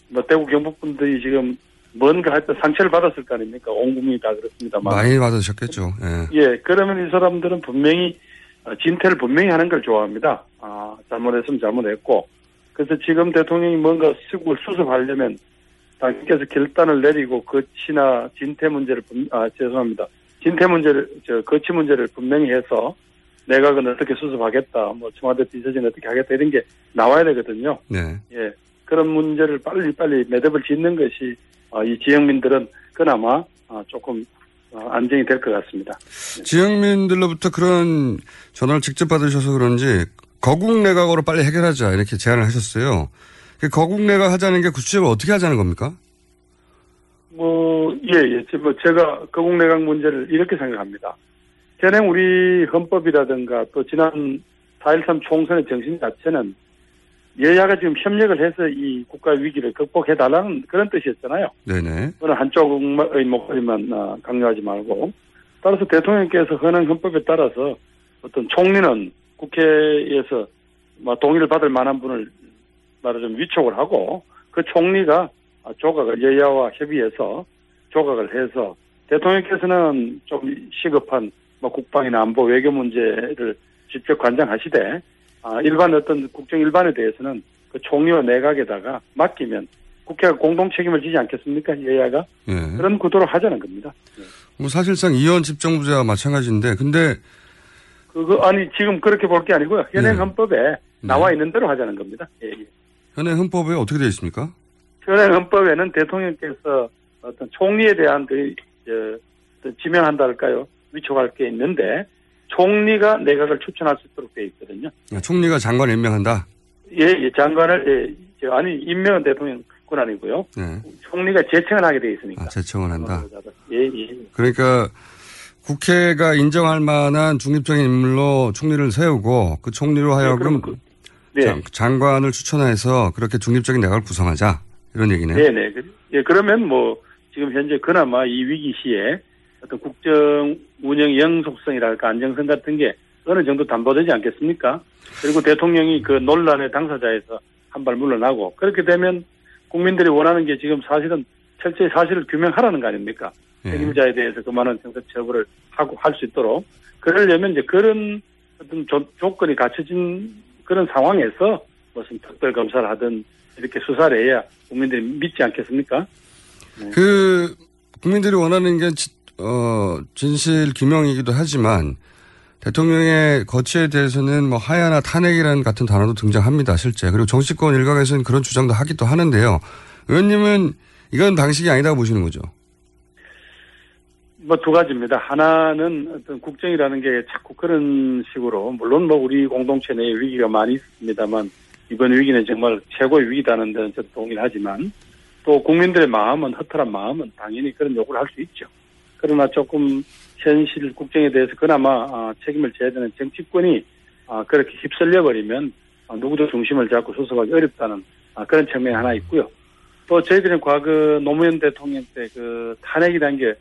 뭐 대구 경북 분들이 지금 뭔가 할때 상처를 받았을 거 아닙니까? 온 국민이 다 그렇습니다만. 많이 받으셨겠죠. 예. 예, 그러면 이 사람들은 분명히 어, 진퇴를 분명히 하는 걸 좋아합니다. 아, 잘못했으면 잘못했고. 그래서 지금 대통령이 뭔가 수습을 수습하려면 당신께서 결단을 내리고 거치나 진퇴 문제를 분- 아 죄송합니다. 진퇴 문제를 저 거치 문제를 분명히 해서 내각은 어떻게 수습하겠다, 뭐 청와대 비서진 어떻게 하겠다 이런 게 나와야 되거든요. 네. 예, 그런 문제를 빨리 빨리 매듭을 짓는 것이 어, 이 지역민들은 그나마 어, 조금 어, 안정이 될 것 같습니다. 지역민들로부터 그런 전화를 직접 받으셔서 그런지 거국 내각으로 빨리 해결하자 이렇게 제안을 하셨어요. 그 거국 내각 하자는 게 구체적으로 어떻게 하자는 겁니까? 뭐, 예, 예. 제- 뭐 제가 거국내각 문제를 이렇게 생각합니다. 현행 우리 헌법이라든가 또 지난 4.13 총선의 정신 자체는 여야가 지금 협력을 해서 이 국가 위기를 극복해달라는 그런 뜻이었잖아요. 네네. 어느 한쪽의 목소리만 어, 강요하지 말고. 따라서 대통령께서 현행 헌법에 따라서 어떤 총리는 국회에서 뭐 동의를 받을 만한 분을 말하자면 위촉을 하고 그 총리가 조각을 여야와 협의해서 조각을 해서 대통령께서는 좀 시급한 뭐 국방이나 안보 외교 문제를 직접 관장하시되 아, 일반 어떤 국정 일반에 대해서는 그 총리와 내각에다가 맡기면 국회가 공동 책임을 지지 않겠습니까 여야가 예. 그런 구도로 하자는 겁니다. 뭐 사실상 이원 집정부제와 마찬가지인데 근데 그거 아니 지금 그렇게 볼 게 아니고요 현행 네. 헌법에 나와 있는 대로 하자는 겁니다. 예, 예. 현행 헌법에 어떻게 되어 있습니까? 현행 헌법에는 대통령께서 어떤 총리에 대한 그, 저, 어떤 지명한다 할까요? 위촉할 게 있는데, 총리가 내각을 추천할 수 있도록 되어 있거든요. 아, 총리가 장관 임명한다. 예, 예, 장관을, 예, 저, 아니, 임명은 대통령 권한이고요. 네. 총리가 제청을 하게 되어 있으니까. 아, 제청을 한다. 예, 예. 그러니까 국회가 인정할 만한 중립적인 인물로 총리를 세우고 그 총리로 하여금 네. 장- 장관을 추천해서 그렇게 중립적인 내각을 구성하자 이런 얘기네요. 네네. 그- 예, 그러면 뭐, 지금 현재 그나마 이 위기 시에 어떤 국정 운영 영속성이랄까 안정성 같은 게 어느 정도 담보되지 않겠습니까? 그리고 대통령이 그 논란의 당사자에서 한 발 물러나고 그렇게 되면 국민들이 원하는 게 지금 사실은 철저히 사실을 규명하라는 거 아닙니까? 예. 책임자에 대해서 그만한 형사 처벌을 하고 할 수 있도록 그러려면 이제 그런 어떤 조, 조건이 갖춰진 그런 상황에서 무슨 특별 검사를 하든 이렇게 수사를 해야 국민들이 믿지 않겠습니까? 그 국민들이 원하는 게 지- 어, 진실 규명이기도 하지만 대통령의 거취에 대해서는 뭐 하야나 탄핵이라는 같은 단어도 등장합니다, 실제. 그리고 정치권 일각에서는 그런 주장도 하기도 하는데요. 의원님은 이건 방식이 아니다고 보시는 거죠. 뭐 두 가지입니다. 하나는 어떤 국정이라는 게 자꾸 그런 식으로 물론 뭐 우리 공동체 내에 위기가 많이 있습니다만 이번 위기는 정말 최고의 위기다는 데는 저도 동의하지만 또 국민들의 마음은 허탈한 마음은 당연히 그런 요구를 할 수 있죠. 그러나 조금 현실 국정에 대해서 그나마 아, 책임을 져야 되는 정치권이 아, 그렇게 휩쓸려 버리면 아, 누구도 중심을 잡고 수습하기 어렵다는 아, 그런 측면이 하나 있고요. 또 저희들은 과거 노무현 대통령 때 그 탄핵이라는 게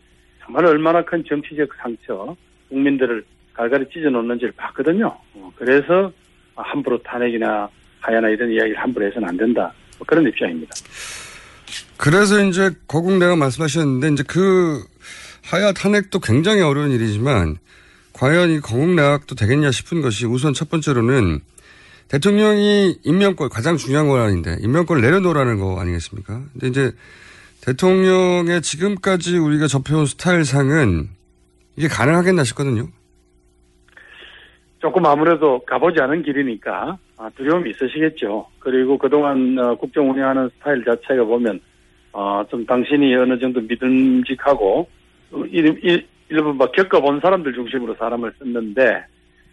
정말 얼마나 큰 정치적 상처, 국민들을 갈갈이 찢어 놓는지를 봤거든요. 어, 그래서 함부로 탄핵이나 하야나 이런 이야기를 함부로 해서는 안 된다. 뭐 그런 입장입니다. 그래서 이제 거국내가 말씀하셨는데 이제 그 하야 탄핵도 굉장히 어려운 일이지만 과연 이 거국내각도 되겠냐 싶은 것이 우선 첫 번째로는 대통령이 임명권 가장 중요한 권한인데 임명권을 내려놓으라는 거 아니겠습니까? 근데 이제 대통령의 지금까지 우리가 접해온 스타일상은 이게 가능하겠나 싶거든요. 조금 아무래도 가보지 않은 길이니까 아, 두려움이 있으시겠죠. 그리고 그동안 어, 국정 운영하는 스타일 자체가 보면 어, 좀 당신이 어느 정도 믿음직하고 어, 일부 막 겪어본 사람들 중심으로 사람을 썼는데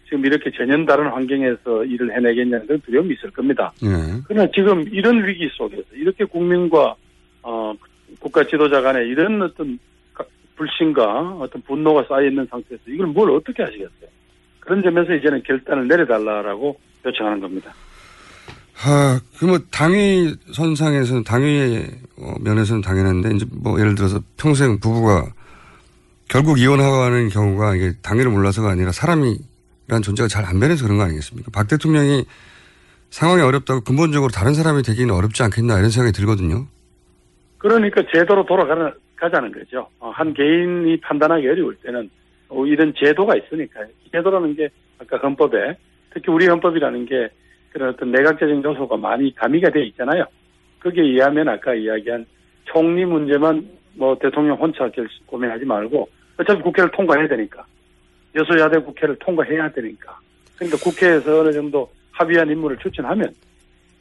지금 이렇게 전혀 다른 환경에서 일을 해내겠냐는 그런 두려움이 있을 겁니다. 예. 그러나 지금 이런 위기 속에서 이렇게 국민과 어, 국가 지도자 간에 이런 어떤 가- 불신과 어떤 분노가 쌓여 있는 상태에서 이걸 뭘 어떻게 하시겠어요? 그런 점에서 이제는 결단을 내려달라고 요청하는 겁니다. 아, 그뭐 당위 선상에서는 당위 어, 면에서는 당연한데 이제 뭐 예를 들어서 평생 부부가 결국 이혼하는 경우가 이게 당위를 몰라서가 아니라 사람이 란 존재가 잘 안 변해서 그런 거 아니겠습니까? 박 대통령이 상황이 어렵다고 근본적으로 다른 사람이 되기는 어렵지 않겠나 이런 생각이 들거든요. 그러니까 제도로 돌아가는 가자는 거죠. 어, 한 개인이 판단하기 어려울 때는 어, 이런 제도가 있으니까 제도라는 게 아까 헌법에 특히 우리 헌법이라는 게 그런 어떤 내각제적 요소가 많이 가미가 돼 있잖아요. 거기에 의하면 아까 이야기한 총리 문제만 뭐 대통령 혼자 결 고민하지 말고 어차피 국회를 통과해야 되니까 여소야대 국회를 통과해야 되니까 그러니까 국회에서 어느 정도 합의한 인물을 추천하면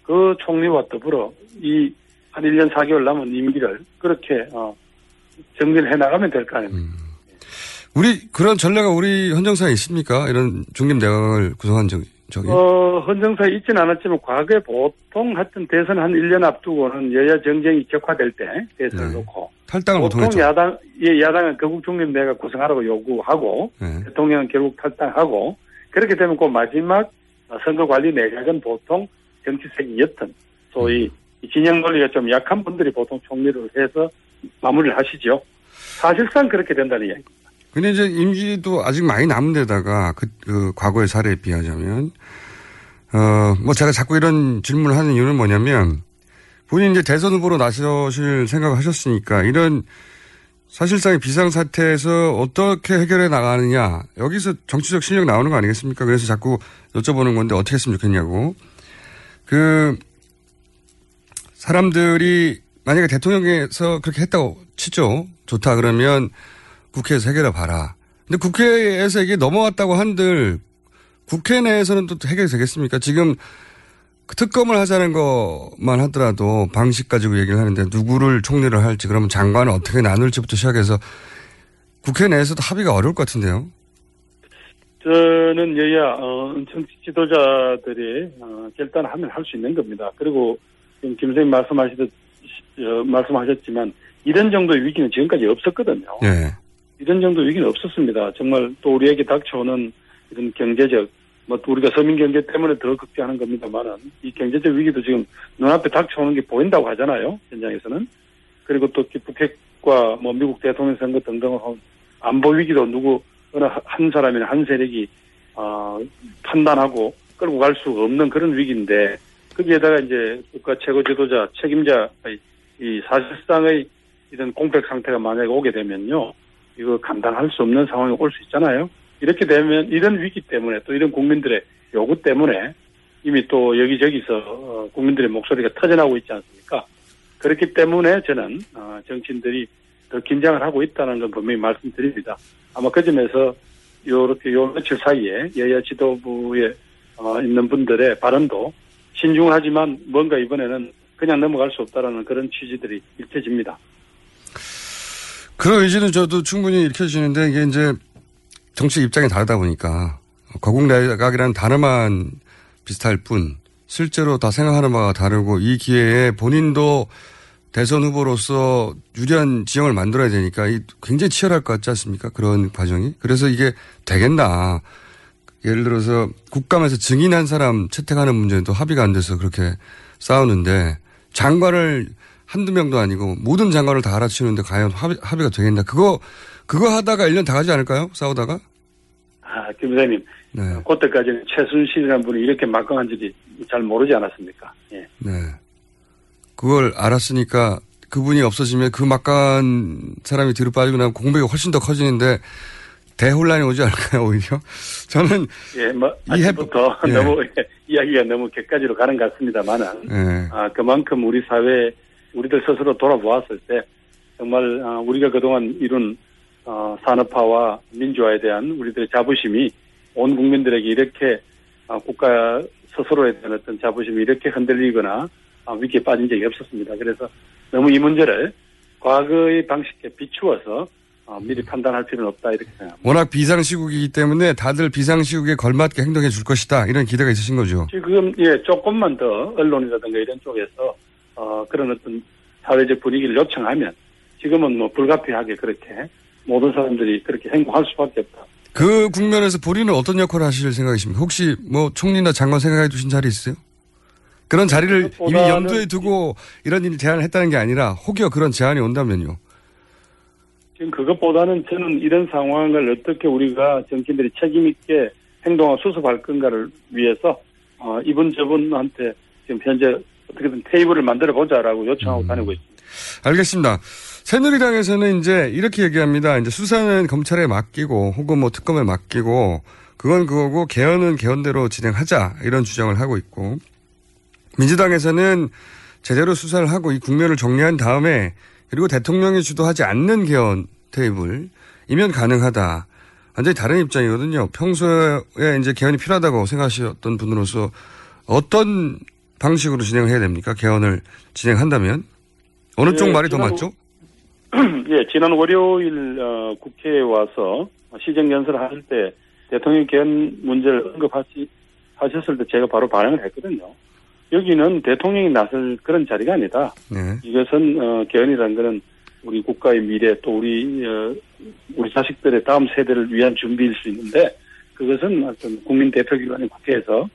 그 총리와 더불어 이 한 1년 4개월 남은 임기를 그렇게 어, 정리를 해나가면 될 거 아닙니까? 우리 그런 전례가 우리 헌정사에 있습니까? 이런 중립 내각을 구성한 적, 적이? 어, 헌정사에 있지는 않았지만 과거에 보통 하여튼 대선 한 1년 앞두고는 여야 정쟁이 격화될 때 대선을 놓고 탈당을 보통 보통 했죠. 야당, 예, 야당은 거국 중립 내각 구성하라고 요구하고 네. 대통령은 결국 탈당하고 그렇게 되면 그 마지막 선거관리 내각은 보통 정치색이 옅은 소위 이 진영 논리가 좀 약한 분들이 보통 총리를 해서 마무리를 하시죠. 사실상 그렇게 된다는 이야기. 근데 이제 임기도 아직 많이 남은 데다가 그, 그 과거의 사례에 비하자면, 어, 뭐 제가 자꾸 이런 질문을 하는 이유는 뭐냐면, 본인 이제 대선 후보로 나서실 생각을 하셨으니까 이런 사실상의 비상사태에서 어떻게 해결해 나가느냐, 여기서 정치적 실력 나오는 거 아니겠습니까? 그래서 자꾸 여쭤보는 건데 어떻게 했으면 좋겠냐고. 그, 사람들이 만약에 대통령에서 그렇게 했다고 치죠. 좋다 그러면 국회에서 해결해 봐라. 근데 국회에서 이게 넘어왔다고 한들 국회 내에서는 또 해결이 되겠습니까? 지금 그 특검을 하자는 것만 하더라도 방식 가지고 얘기를 하는데 누구를 총리를 할지 그러면 장관을 어떻게 나눌지부터 시작해서 국회 내에서도 합의가 어려울 것 같은데요. 저는 여야 어, 정치 지도자들이 어, 결단하면 할 수 있는 겁니다. 그리고 지금 김 선생님 말씀하시듯 어, 말씀하셨지만 이런 정도의 위기는 지금까지 없었거든요. 예. 이런 정도 위기는 없었습니다. 정말 또 우리에게 닥쳐오는 이런 경제적 뭐 우리가 서민 경제 때문에 더 극대하는 겁니다만은 이 경제적 위기도 지금 눈앞에 닥쳐오는 게 보인다고 하잖아요. 현장에서는 그리고 또 북핵과 뭐 미국 대통령 선거 등등을 한 안보 위기도 누구 어느 한 사람이나 한 세력이 어, 판단하고 끌고 갈 수 없는 그런 위기인데 거기에다가 이제 국가 최고 지도자 책임자의 이 사실상의 이런 공백 상태가 만약에 오게 되면요 이거 감당할 수 없는 상황이 올 수 있잖아요. 이렇게 되면 이런 위기 때문에 또 이런 국민들의 요구 때문에 이미 또 여기저기서 어, 국민들의 목소리가 터져나오고 있지 않습니까? 그렇기 때문에 저는 어, 정치인들이 더 긴장을 하고 있다는 건 분명히 말씀드립니다. 아마 그 점에서 요렇게 요 며칠 사이에 여야 지도부에 어, 있는 분들의 발언도 신중을 하지만 뭔가 이번에는 그냥 넘어갈 수 없다라는 그런 취지들이 읽혀집니다. 그런 의지는 저도 충분히 읽혀지는데 이게 이제 정치 입장이 다르다 보니까 거국 내각이라는 단어만 비슷할 뿐 실제로 다 생각하는 바가 다르고 이 기회에 본인도 대선 후보로서 유리한 지형을 만들어야 되니까 굉장히 치열할 것 같지 않습니까? 그런 과정이. 그래서 이게 되겠나. 예를 들어서 국감에서 증인한 사람 채택하는 문제도 합의가 안 돼서 그렇게 싸우는데 장관을 한두 명도 아니고 모든 장관을 다 알아치는데 과연 합의, 합의가 되겠나. 그거, 그거 하다가 1년 다 가지 않을까요? 싸우다가? 아, 김 부장님. 네. 그때까지는 최순실이라는 분이 이렇게 막강한 줄이 잘 모르지 않았습니까? 예. 네. 그걸 알았으니까 그분이 없어지면 그 막강한 사람이 뒤로 빠지고 나면 공백이 훨씬 더 커지는데 대혼란이 오지 않을까요, 오히려? *laughs* 저는. 예, 뭐, 아침부터 *laughs* 예. 너무, 이야기가 너무 객까지로 가는 것 같습니다만은. 예. 아, 그만큼 우리 사회, 우리들 스스로 돌아보았을 때, 정말, 아, 우리가 그동안 이룬, 어, 산업화와 민주화에 대한 우리들의 자부심이 온 국민들에게 이렇게, 아, 국가 스스로에 대한 어떤 자부심이 이렇게 흔들리거나, 아, 위기에 빠진 적이 없었습니다. 그래서 너무 이 문제를 과거의 방식에 비추어서 어, 미리 판단할 필요는 없다 이렇게 생각합니다. 워낙 비상시국이기 때문에 다들 비상시국에 걸맞게 행동해 줄 것이다 이런 기대가 있으신 거죠. 지금 예 조금만 더 언론이라든가 이런 쪽에서 어, 그런 어떤 사회적 분위기를 요청하면 지금은 뭐 불가피하게 그렇게 모든 사람들이 그렇게 행동할 수밖에 없다. 그 국면에서 본인은 어떤 역할을 하실 생각이십니까? 혹시 뭐 총리나 장관 생각해 두신 자리 있어요? 그런 자리를 이미 염두에 두고 이런 일을 제안을 했다는 게 아니라 혹여 그런 제안이 온다면요. 지금 그것보다는 저는 이런 상황을 어떻게 우리가 정치인들이 책임있게 행동하고 수습할 건가를 위해서 어, 이분 저분한테 지금 현재 어떻게든 테이블을 만들어 보자라고 요청하고 음. 다니고 있습니다. 알겠습니다. 새누리당에서는 이제 이렇게 얘기합니다. 이제 수사는 검찰에 맡기고 혹은 뭐 특검에 맡기고 그건 그거고 개헌은 개헌대로 진행하자 이런 주장을 하고 있고 민주당에서는 제대로 수사를 하고 이 국면을 정리한 다음에 그리고 대통령이 주도하지 않는 개헌 테이블 이면 가능하다. 완전히 다른 입장이거든요. 평소에 이제 개헌이 필요하다고 생각하셨던 분으로서 어떤 방식으로 진행을 해야 됩니까? 개헌을 진행한다면 어느 쪽 예, 말이 더 맞죠? *clears throat* 예, 지난 월요일 어, 국회에 와서 시정 연설을 하실 때 대통령 개헌 문제를 언급하시 하셨을 때 제가 바로 반응을 했거든요. 여기는 대통령이 나설 그런 자리가 아니다. 네. 이것은 어, 개헌이라는 것은 우리 국가의 미래 또 우리 어, 우리 자식들의 다음 세대를 위한 준비일 수 있는데 그것은 어떤 국민 대표기관인 국회에서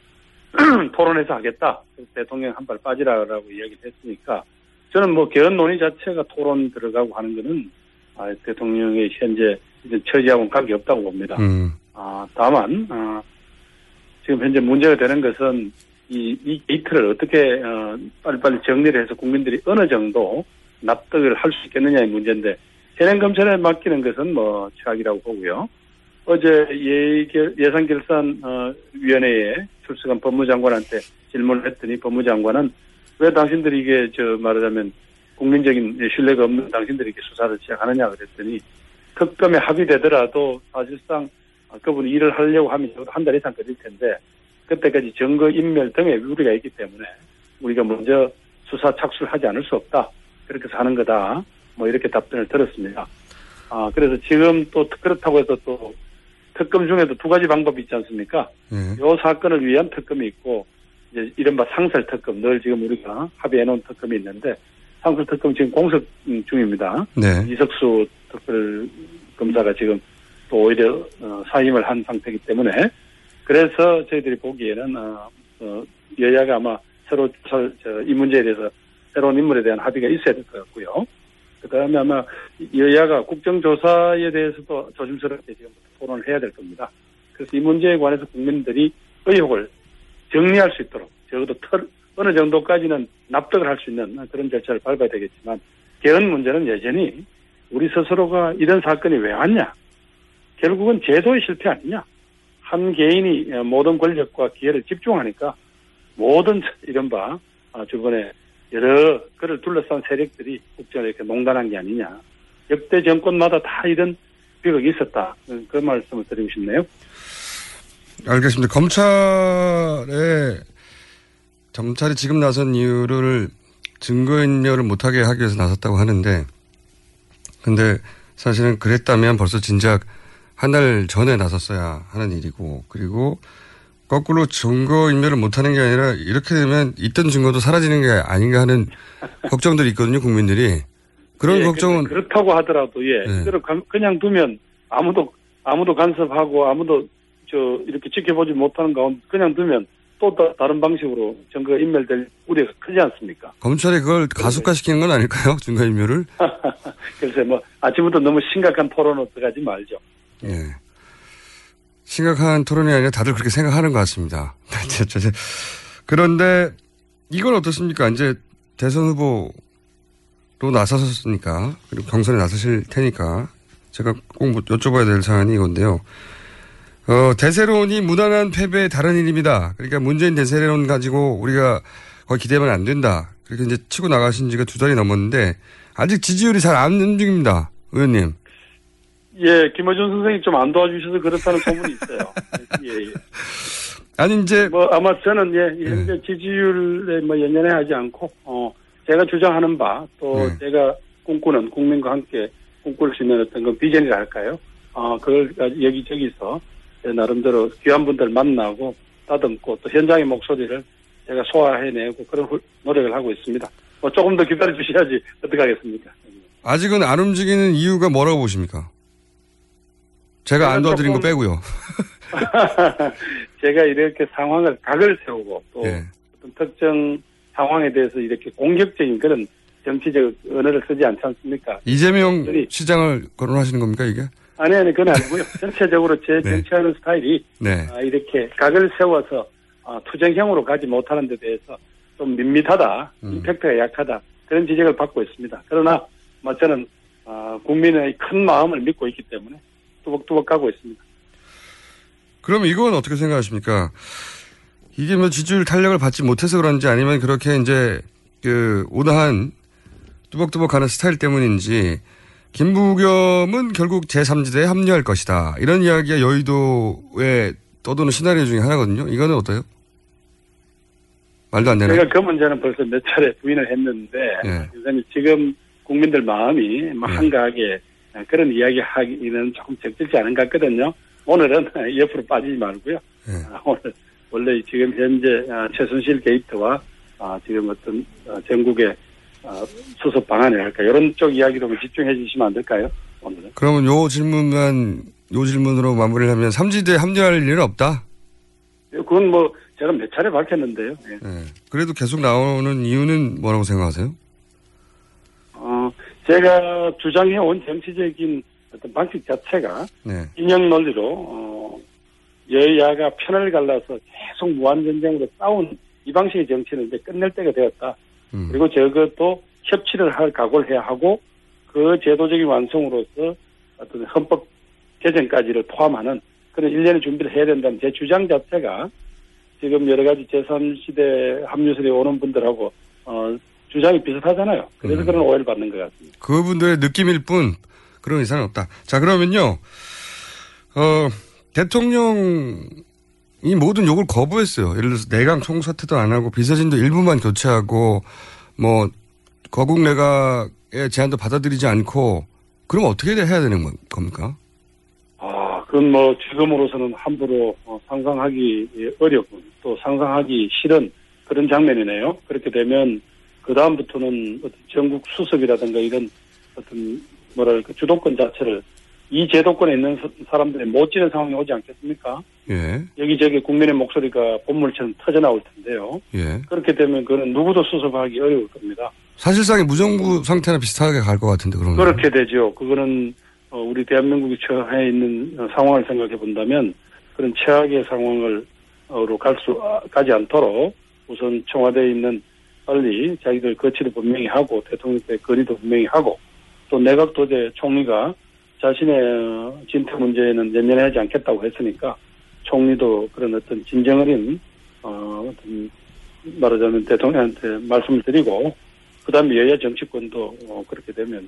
*clears throat* 토론해서 하겠다. 대통령 한 발 빠지라라고 이야기를 했으니까 저는 뭐 개헌 논의 자체가 토론 들어가고 하는 것은 아, 대통령의 현재 처지하고는 관계 없다고 봅니다. 음. 아, 다만 아, 지금 현재 문제가 되는 것은 이, 이 게이트를 어떻게 어, 빨리빨리 정리를 해서 국민들이 어느 정도 납득을 할 수 있겠느냐의 문제인데 현행 검찰에 맡기는 것은 뭐 최악이라고 보고요. 어제 예산결산위원회에 출석한 법무장관한테 질문을 했더니 법무장관은 왜 당신들이 이게 저 말하자면 국민적인 신뢰가 없는 당신들이 이렇게 수사를 시작하느냐 그랬더니 특검에 합의되더라도 사실상 그분이 일을 하려고 하면 한 달 이상 걸릴 텐데 그때까지 증거 인멸 등의 우려가 있기 때문에 우리가 먼저 수사 착수를 하지 않을 수 없다. 그렇게 하는 거다. 뭐 이렇게 답변을 들었습니다. 아, 그래서 지금 또 그렇다고 해서 또 특검 중에도 두 가지 방법이 있지 않습니까? 예. 요 사건을 위한 특검이 있고 이제 이른바 상설 특검 늘 지금 우리가 합의해 놓은 특검이 있는데 상설 특검 지금 공석 음, 중입니다. 네. 이석수 특별 검사가 지금 또 오히려 어, 사임을 한 상태이기 때문에 그래서 저희들이 보기에는 어, 어, 여야가 아마 새로 이 문제에 대해서 새로운 인물에 대한 합의가 있어야 될 것 같고요. 그다음에 아마 여야가 국정조사에 대해서도 조심스럽게 지금 토론을 해야 될 겁니다. 그래서 이 문제에 관해서 국민들이 의혹을 정리할 수 있도록 적어도 털, 어느 정도까지는 납득을 할 수 있는 그런 절차를 밟아야 되겠지만 개헌 문제는 여전히 우리 스스로가 이런 사건이 왜 왔냐? 결국은 제도의 실패 아니냐? 한 개인이 모든 권력과 기회를 집중하니까 모든 이른바 아, 주변에 여러 그를 둘러싼 세력들이 국정을 이렇게 농단한 게 아니냐. 역대 정권마다 다 이런 비극이 있었다. 그 말씀을 드리고 싶네요. 알겠습니다. 검찰에 검찰이 지금 나선 이유를 증거인멸을 못하게 하기 위해서 나섰다고 하는데, 근데 사실은 그랬다면 벌써 진작 한 달 전에 나섰어야 하는 일이고, 그리고 거꾸로 증거인멸을 못하는 게 아니라 이렇게 되면 있던 증거도 사라지는 게 아닌가 하는 걱정들이 있거든요, 국민들이. 그런 예, 걱정은 그렇다고 하더라도 예, 가- 그냥 두면 아무도 아무도 간섭하고 아무도 저 이렇게 지켜보지 못하는 가운데 그냥 두면 또 다, 다른 방식으로 증거 인멸될 우려가 크지 않습니까? 검찰이 그걸 가속화시키는 건 아닐까요? *laughs* 증거 인멸을? *laughs* 그래서 뭐 아침부터 너무 심각한 토론으로 들어가지 말죠. 예. 심각한 토론이 아니라 다들 그렇게 생각하는 것 같습니다. *laughs* 저- 그런데 이건 어떻습니까? 이제 대선 후보로 나서셨으니까 그리고 경선에 나서실 테니까 제가 꼭뭐 여쭤봐야 될 사안이 이건데요. 어, 대세론이 무난한 패배의 다른 일입니다. 그러니까 문재인 대세론 가지고 우리가 거의 기대하면 안 된다. 그렇게 이제 치고 나가신 지가 두 달이 넘었는데 아직 지지율이 잘 안 움직입니다. 의원님. 예, 김어준 선생님 좀 안 도와주셔서 그렇다는 소문이 있어요. 예, 예. 아니 이제 뭐 아마 저는 예 현재 지지율에 뭐 연연해 하지 않고 어 제가 주장하는 바또 네. 제가 꿈꾸는 국민과 함께 꿈꿀 수 있는 어떤 그 비전이라 할까요? 어 그걸 여기저기서 제 나름대로 귀한 분들 만나고 따듬고 또 현장의 목소리를 제가 소화해내고 그런 훌- 노력을 하고 있습니다. 뭐 조금 더 기다려 주셔야지 어떻게 하겠습니까? 아직은 안 움직이는 이유가 뭐라고 보십니까? 제가 안 도와드린 거 조금- 빼고요. *laughs* 제가 이렇게 상황을 각을 세우고 또 예. 어떤 특정 상황에 대해서 이렇게 공격적인 그런 정치적 언어를 쓰지 않지 않습니까? 이재명 저희- 시장을 거론하시는 겁니까 이게? 아니, 아니, 그건 아니고요. *laughs* 전체적으로 제 네. 정치하는 스타일이 네. 아, 이렇게 각을 세워서 아, 투쟁형으로 가지 못하는 데 대해서 좀 밋밋하다, 음. 임팩트가 약하다, 그런 지적을 받고 있습니다. 그러나 뭐 저는 아, 국민의 큰 마음을 믿고 있기 때문에 뚜벅뚜벅 가고 있습니다. 그럼 이건 어떻게 생각하십니까? 이게 뭐 지지율 탄력을 받지 못해서 그런지 아니면 그렇게 이제 그 온화한 뚜벅뚜벅 가는 스타일 때문인지 김부겸은 결국 제3지대에 합류할 것이다. 이런 이야기가 여의도에 떠도는 시나리오 중에 하나거든요. 이거는 어때요? 말도 안 되나요? 제가 그 문제는 벌써 몇 차례 부인을 했는데 네. 우선 지금 국민들 마음이 뭐 네. 한가하게 그런 이야기 하기는 조금 적절치 않은 것 같거든요. 오늘은 *laughs* 옆으로 빠지지 말고요. 네. 아, 오늘 원래 지금 현재 아, 최순실 게이트와 아, 지금 어떤 아, 전국의 아, 수습 방안이랄까 이런 쪽 이야기로 좀 집중해 주시면 안 될까요? 오늘은. 그러면 요 질문만 요 질문으로 마무리를 하면 3지대에 합류할 일은 없다. 그건 뭐 제가 몇 차례 밝혔는데요. 예. 예. 그래도 계속 나오는 이유는 뭐라고 생각하세요? 어, 제가 주장해 온 정치적인 어떤 방식 자체가 네. 인형 논리로 어, 여야가 편을 갈라서 계속 무한 전쟁으로 싸운 이 방식의 정치는 이제 끝낼 때가 되었다. 음. 그리고 저것도 협치를 할 각오를 해야 하고 그 제도적인 완성으로서 어떤 헌법 개정까지를 포함하는 그런 일련의 준비를 해야 된다는 제 주장 자체가 지금 여러 가지 제3시대 합류설에 오는 분들하고 어, 주장이 비슷하잖아요. 그래서 음. 그런 오해를 받는 것 같습니다. 그분들의 느낌일 뿐 그런 이상은 없다. 자 그러면요. 어, 대통령이 이 모든 욕을 거부했어요. 예를 들어서 내각 총사퇴도 안 하고 비서진도 일부만 교체하고 뭐 거국 내각의 제안도 받아들이지 않고 그럼 어떻게 해야 되는 건- 겁니까? 아, 그건 뭐 지금으로서는 함부로 어, 상상하기 어렵고 또 상상하기 싫은 그런 장면이네요. 그렇게 되면 그 다음부터는 전국 수석이라든가 이런 어떤 뭐랄까 주도권 자체를 이 제도권에 있는 사- 사람들이 못 지는 상황이 오지 않겠습니까? 예, 여기저기 국민의 목소리가 본물처럼 터져나올 텐데요. 예. 그렇게 되면 그는 누구도 수습하기 어려울 겁니다. 사실상의 무정부 상태나 비슷하게 갈 것 같은데 그러면. 그렇게 되죠. 그거는 어, 우리 대한민국이 처해 있는 어, 상황을 생각해 본다면 그런 최악의 상황을로 갈 수 가지 않도록 우선 청와대에 있는 빨리 자기들 거치도 분명히 하고 대통령께 건의도 분명히 하고 또 내각 도제 총리가 자신의 어, 진퇴 문제에는 연연하지 않겠다고 했으니까 총리도 그런 어떤 진정 어린 어, 말하자면 대통령한테 말씀을 드리고 그다음에 여야 정치권도 어, 그렇게 되면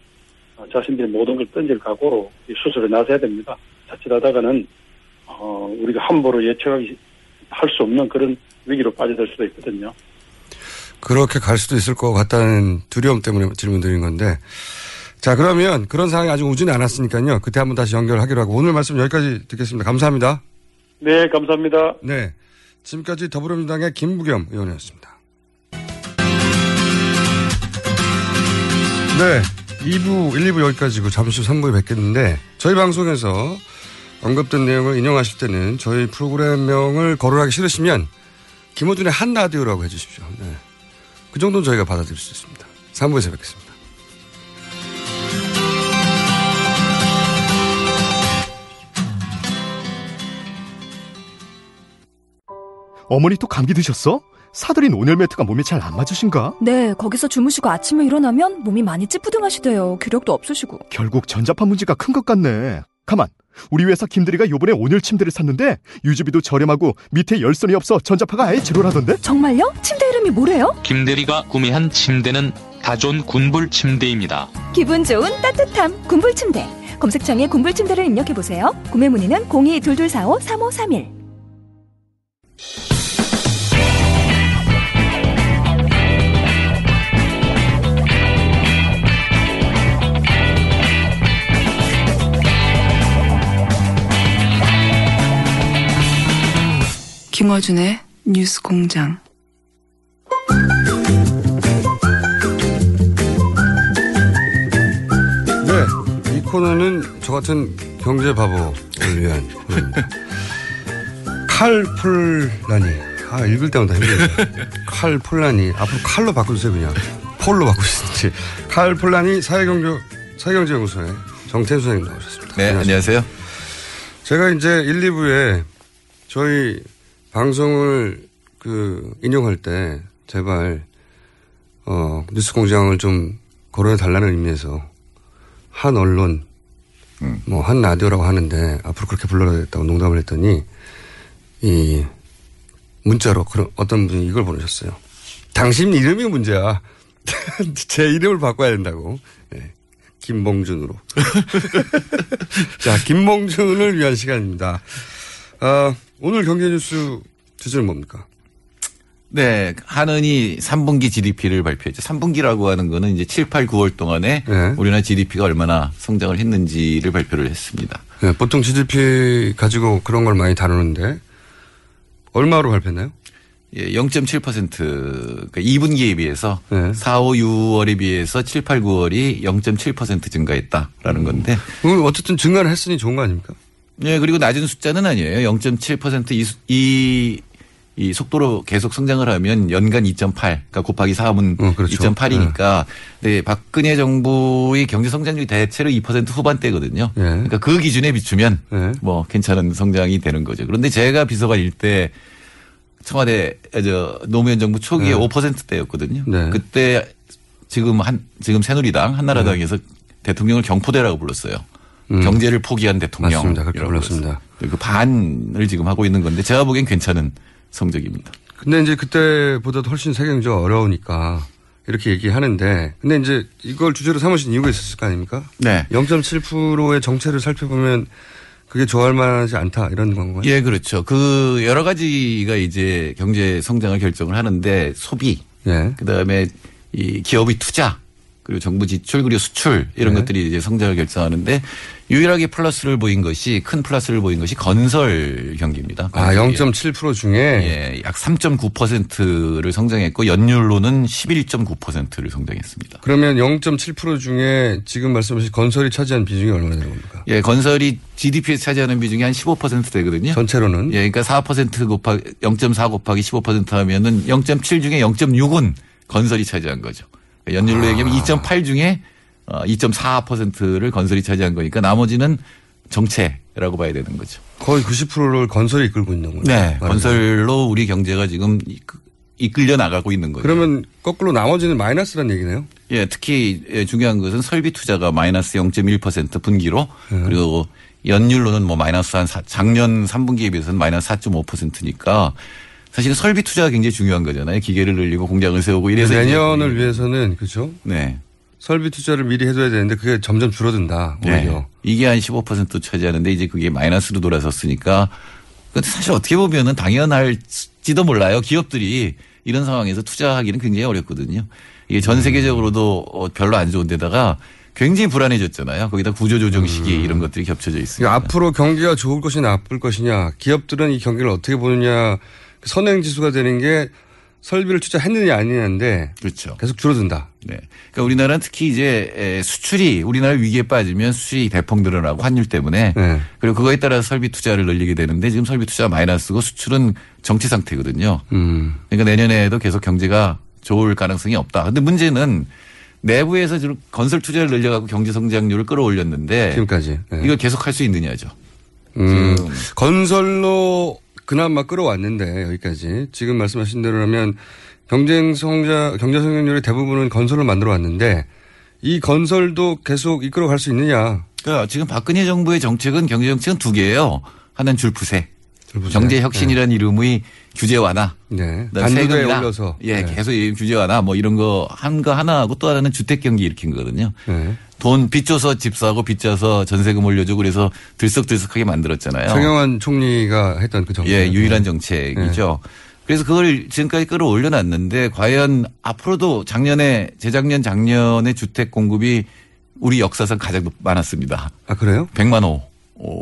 어, 자신들이 모든 걸 던질 각오로 이 수술에 나서야 됩니다. 자칫하다가는 어, 우리가 함부로 예측하기 할 수 없는 그런 위기로 빠져들 수도 있거든요. 그렇게 갈 수도 있을 것 같다는 두려움 때문에 질문 드린 건데. 자, 그러면 그런 상황이 아직 오지는 않았으니까요. 그때 한번 다시 연결하기로 하고 오늘 말씀 여기까지 듣겠습니다. 감사합니다. 네, 감사합니다. 네. 지금까지 더불어민주당의 김부겸 의원이었습니다. 네. 2부, 1, 2부 여기까지고 잠시 후 3부에 뵙겠는데 저희 방송에서 언급된 내용을 인용하실 때는 저희 프로그램명을 거론하기 싫으시면 김호준의 한 라디오라고 해주십시오. 네. 그 정도는 저희가 받아들일 수 있습니다. 3부에서 뵙겠습니다. 어머니 또 감기 드셨어? 사들인 온열 매트가 몸에 잘 안 맞으신가? 네, 거기서 주무시고 아침에 일어나면 몸이 많이 찌뿌둥하시대요. 기력도 없으시고. 결국 전자파 문제가 큰 것 같네. 가만. 우리 회사 김대리가 요번에 온열 침대를 샀는데 유지비도 저렴하고 밑에 열선이 없어 전자파가 아예 제로라던데? 정말요? 침대 이름이 뭐래요? 김대리가 구매한 침대는 다존 군불 침대입니다. 기분 좋은 따뜻함 군불 침대. 검색창에 군불 침대를 입력해 보세요. 구매 문의는 02-2245-3531. 김어준의 뉴스 공장. 네. 이 코너는 저 같은 경제 바보를 위한. 칼폴라니. 아, 읽을 때마다 힘들어요. 칼폴라니. 앞으로 칼로 바꿔주세요, 그냥. 폴로 바꾸시든지. 칼폴라니 사회경제, 사회경제연구소의 정태수 선생님 나오셨습니다. 네, 안녕하세요. 제가 이제 1, 2부에 저희 방송을 그 인용할 때 제발 어 뉴스 공장을 좀 거론해 달라는 의미에서 한 언론 뭐한 라디오라고 하는데 앞으로 그렇게 불러야 겠다고 농담을 했더니 이 문자로 그런 어떤 분이 이걸 보내셨어요. 당신 이름이 문제야. *laughs* 제 이름을 바꿔야 된다고. 네. 김봉준으로. *laughs* 자, 김봉준을 위한 시간입니다. 어, 오늘 경제 뉴스 주제는 뭡니까? 네, 한은이 3분기 GDP를 발표했죠. 3분기라고 하는 거는 이제 7, 8, 9월 동안에 우리나라 GDP가 얼마나 성장을 했는지를 발표를 했습니다. 네, 보통 GDP 가지고 그런 걸 많이 다루는데 얼마로 발표했나요? 예, 0.7% 그러니까 2분기에 비해서 4, 5, 6월에 비해서 7, 8, 9월이 0.7% 증가했다라는 건데. 그럼 어쨌든 증가를 했으니 좋은 거 아닙니까? 예, 그리고 낮은 숫자는 아니에요. 0.7%이 이, 이 속도로 계속 성장을 하면 연간 2.8, 그러니까 곱하기 4하면 어, 그렇죠. 2.8이니까 네, 박근혜 정부의 경제 성장률이 대체로 2% 후반대거든요. 예. 그러니까 그 기준에 비추면 뭐 괜찮은 성장이 되는 거죠. 그런데 제가 비서관일 때 청와대 저 노무현 정부 초기에 네. 5%대였거든요. 네. 그때 지금 한 지금 새누리당 한나라당에서 대통령을 경포대라고 불렀어요. 음. 경제를 포기한 대통령. 맞습니다. 그렇게 불렀습니다. 그 반을 지금 하고 있는 건데 제가 보기엔 괜찮은 성적입니다. 근데 이제 그때보다도 훨씬 세경제가 어려우니까 이렇게 얘기하는데 근데 이제 이걸 주제로 삼으신 이유가 있었을 거 아닙니까? 네. 0.7%의 정체를 살펴보면 그게 좋아할 만하지 않다 이런 건가요? 예, 그렇죠. 그 여러 가지가 이제 경제 성장을 결정을 하는데 소비, 예. 그다음에 이 기업의 투자, 그리고 정부 지출 그리고 수출 이런 네. 것들이 이제 성장을 결정하는데 유일하게 플러스를 보인 것이 큰 플러스를 보인 것이 건설 경기입니다. 아, 0.7% 중에 예, 약 3.9%를 성장했고 연율로는 11.9%를 성장했습니다. 그러면 0.7% 중에 지금 말씀하신 건설이 차지한 비중이 얼마나 되는 겁니까? 예, 건설이 GDP에 차지하는 비중이 한 15% 되거든요. 전체로는? 예, 그러니까 4% 곱하기 0.4 곱하기 15% 하면은 0.7 중에 0.6은 건설이 차지한 거죠. 연율로 얘기하면 2.8 중에 어, 2.4%를 건설이 차지한 거니까 나머지는 정체라고 봐야 되는 거죠. 거의 90%를 건설이 이끌고 있는 거예요. 네, 건설로 우리 경제가 지금 이끌- 이끌려 나가고 있는 거죠. 그러면 거꾸로 나머지는 마이너스란 얘기네요. 예, 특히 예, 중요한 것은 설비 투자가 마이너스 0.1% 분기로 네. 그리고 연율로는 뭐 마이너스 한 사- 작년 3분기에 비해서는 마이너스 4.5%니까 사실은 설비 투자가 굉장히 중요한 거잖아요. 기계를 늘리고 공장을 세우고 이래서 이제 내년을 위해서는 그렇죠. 네. 설비 투자를 미리 해둬야 되는데 그게 점점 줄어든다. 오히려. 네. 이게 한 15% 차지하는데 이제 그게 마이너스로 돌아섰으니까 근데 사실 어떻게 보면은 당연할지도 몰라요. 기업들이 이런 상황에서 투자하기는 굉장히 어렵거든요. 이게 전 세계적으로도 어, 별로 안 좋은 데다가 굉장히 불안해졌잖아요. 거기다 구조조정 시기 이런 것들이 겹쳐져 있습니다. 그러니까 앞으로 경기가 좋을 것이냐 나쁠 것이냐 기업들은 이 경기를 어떻게 보느냐 그 선행 지수가 되는 게 설비를 투자했느냐 아니냐인데 그렇죠. 계속 줄어든다. 네. 그러니까 우리나라는 특히 이제 에, 수출이 우리나라 위기에 빠지면 수출이 대폭 늘어나고 환율 때문에 네. 그리고 그거에 따라 설비 투자를 늘리게 되는데 지금 설비 투자가 마이너스고 수출은 정체 상태거든요. 음. 그러니까 내년에도 계속 경제가 좋을 가능성이 없다. 근데 문제는 내부에서 지금 건설 투자를 늘려가고 경제 성장률을 끌어올렸는데 지금까지. 네. 이걸 계속 할 수 있느냐죠. 음, 건설로 그나마 끌어왔는데 여기까지 지금 말씀하신 대로라면 경쟁 성장 경제 성장률의 대부분은 건설로 만들어 왔는데 이 건설도 계속 이끌어갈 수 있느냐? 그러니까 지금 박근혜 정부의 정책은 경제 정책은 두 개예요. 하나는 줄푸세. 줄푸세. 경제 혁신이라는 이름의 규제 완화. 네. 세금이나 올려서. 예, 네. 계속 이 규제 완화 뭐 이런 거 한 거 하나 하고 또 하나는 주택 경기 일으킨 거거든요. 네. 돈 빚 줘서 집 사고 빚 줘서 전세금 올려주고 그래서 들썩들썩하게 만들었잖아요. 정영환 총리가 했던 그 정책. 예, 유일한 정책이죠. 그래서 그걸 지금까지 끌어올려 놨는데 과연 앞으로도 작년에 재작년 작년에 주택 공급이 우리 역사상 가장 많았습니다. 아 그래요? 100만 호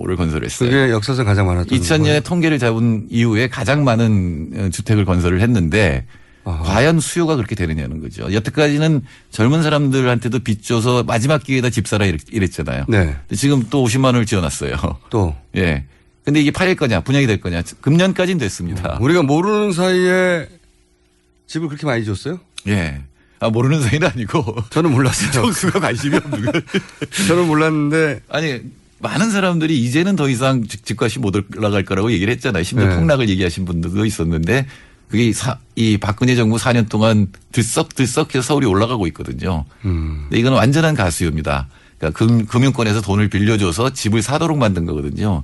를 건설했어요. 그게 역사상 가장 많았던 2000년에 통계를 잡은 이후에 가장 많은 어, 주택을 건설을 했는데 과연 수요가 그렇게 되느냐는 거죠. 여태까지는 젊은 사람들한테도 빚 줘서 마지막 기회에다 집 사라 이랬- 이랬잖아요. 네. 지금 또 50만 원을 지어놨어요. 또. *laughs* 예. 근데 이게 팔릴 거냐, 분양이 될 거냐. 금년까지는 됐습니다. 우리가 모르는 사이에 집을 그렇게 많이 줬어요? 예. 아, 모르는 사이는 아니고. 저는 몰랐어요. 총수가 관심이 없는 거예요. *laughs* 저는 몰랐는데. 아니, 많은 사람들이 이제는 더 이상 집- 집값이 못 올라갈 거라고 얘기를 했잖아요. 심지어 네. 폭락을 얘기하신 분들도 있었는데 그게 사- 이 박근혜 정부 4년 동안 들썩들썩 해서 서울이 올라가고 있거든요. 음. 근데 이건 완전한 가수입니다. 그러니까 금, 금융권에서 돈을 빌려줘서 집을 사도록 만든 거거든요.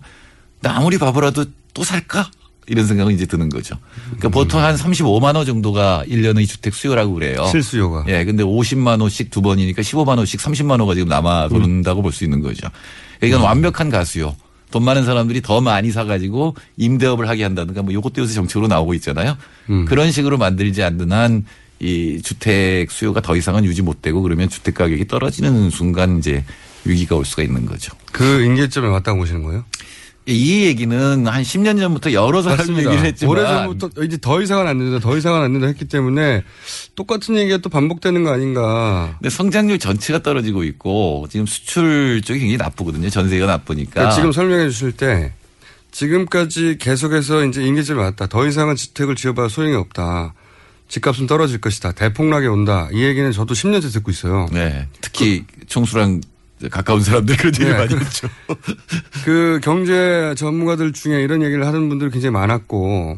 근데 아무리 바보라도 또 살까? 이런 생각은 이제 드는 거죠. 그러니까 보통 한 35만 호 정도가 1년의 주택 수요라고 그래요. 실수요가. 예, 근데 50만 호씩 두 번이니까 15만 호씩 30만 호가 지금 남아 도는다고 볼수 있는 거죠. 그러니까 이건 완벽한 가수요. 돈 많은 사람들이 더 많이 사가지고 임대업을 하게 한다든가 뭐 요것도 요새 정책으로 나오고 있잖아요. 그런 식으로 만들지 않는 한 이 주택 수요가 더 이상은 유지 못 되고 그러면 주택 가격이 떨어지는 순간 이제 위기가 올 수가 있는 거죠. 그 임계점에 왔다고 보시는 거예요? 이 얘기는 한 10년 전부터 여러 사람이 맞습니다. 얘기를 했지만 오래전부터 이제 더 이상은 안 된다, 더 이상은 안 된다 했기 때문에 똑같은 얘기가 또 반복되는 거 아닌가. 근데 성장률 전체가 떨어지고 있고 지금 수출 쪽이 굉장히 나쁘거든요. 전세가 나쁘니까. 그러니까 지금 설명해 주실 때 지금까지 계속해서 이제 임계점에 왔다. 더 이상은 주택을 지어봐야 소용이 없다. 집값은 떨어질 것이다. 대폭락이 온다. 이 얘기는 저도 10년째 듣고 있어요. 네. 특히 총수랑 가까운 사람들 그런 얘기 네. 많이 했죠. *laughs* 그 경제 전문가들 중에 이런 얘기를 하는 분들이 굉장히 많았고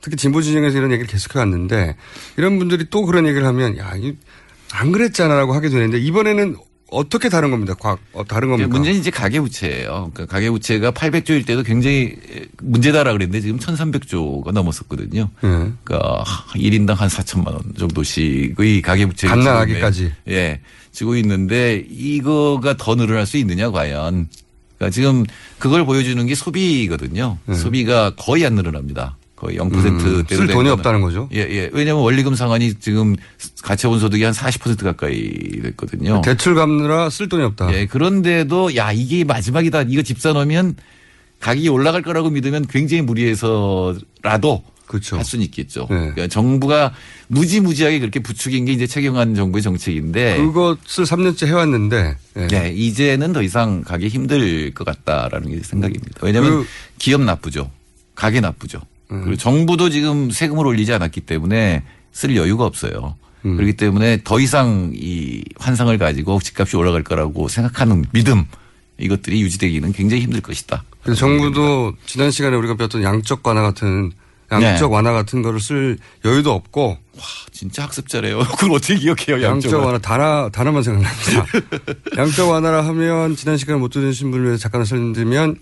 특히 진보 진영에서 이런 얘기를 계속해 왔는데 이런 분들이 또 그런 얘기를 하면 야, 이안 그랬잖아라고 하게 되는데 이번에는 어떻게 다른 겁니다. 과, 어, 다른 겁니까? 문제는 이제 가계부채예요. 그러니까 가계부채가 800조일 때도 굉장히 문제다라 그랬는데 지금 1,300조가 넘었었거든요. 네. 그러니까 1인당 한 4천만 원 정도씩의 가계부채를 갓나가기까지. 지금, 예. 지고 있는데 이거가 더 늘어날 수 있느냐 과연. 그러니까 지금 그걸 보여주는 게 소비거든요. 소비가 거의 안 늘어납니다. 거의 0%대로 음, 쓸 돈이 없다는 거죠? 예, 예. 왜냐하면 원리금 상환이 지금 가처분 소득이 한 40% 가까이 됐거든요. 대출 갚느라 쓸 돈이 없다. 예, 그런데도 야 이게 마지막이다. 이거 집 사놓으면 가격이 올라갈 거라고 믿으면 굉장히 무리해서라도 그렇죠. 할 수는 있겠죠. 네. 그러니까 정부가 무지무지하게 그렇게 부추긴 게 이제 최경환 정부의 정책인데 그것을 3년째 해왔는데. 예. 네, 이제는 더 이상 가기 힘들 것 같다라는 게 생각입니다. 왜냐하면 그- 기업 나쁘죠. 가게 나쁘죠. 그리고 정부도 지금 세금을 올리지 않았기 때문에 쓸 여유가 없어요. 음. 그렇기 때문에 더 이상 이 환상을 가지고 집값이 올라갈 거라고 생각하는 믿음 이것들이 유지되기는 굉장히 힘들 것이다. 그래서 정부도 지난 시간에 우리가 배웠던 양적 완화 같은 양적 네. 완화 같은 거를 쓸 여유도 없고 진짜 학습자래요. *laughs* 그걸 어떻게 기억해요? 양적 양적 완화 단어 단어만 생각납니다. *laughs* 양적 완화라 하면 지난 시간에 못 들으신 분을 위해서 잠깐 설명드리면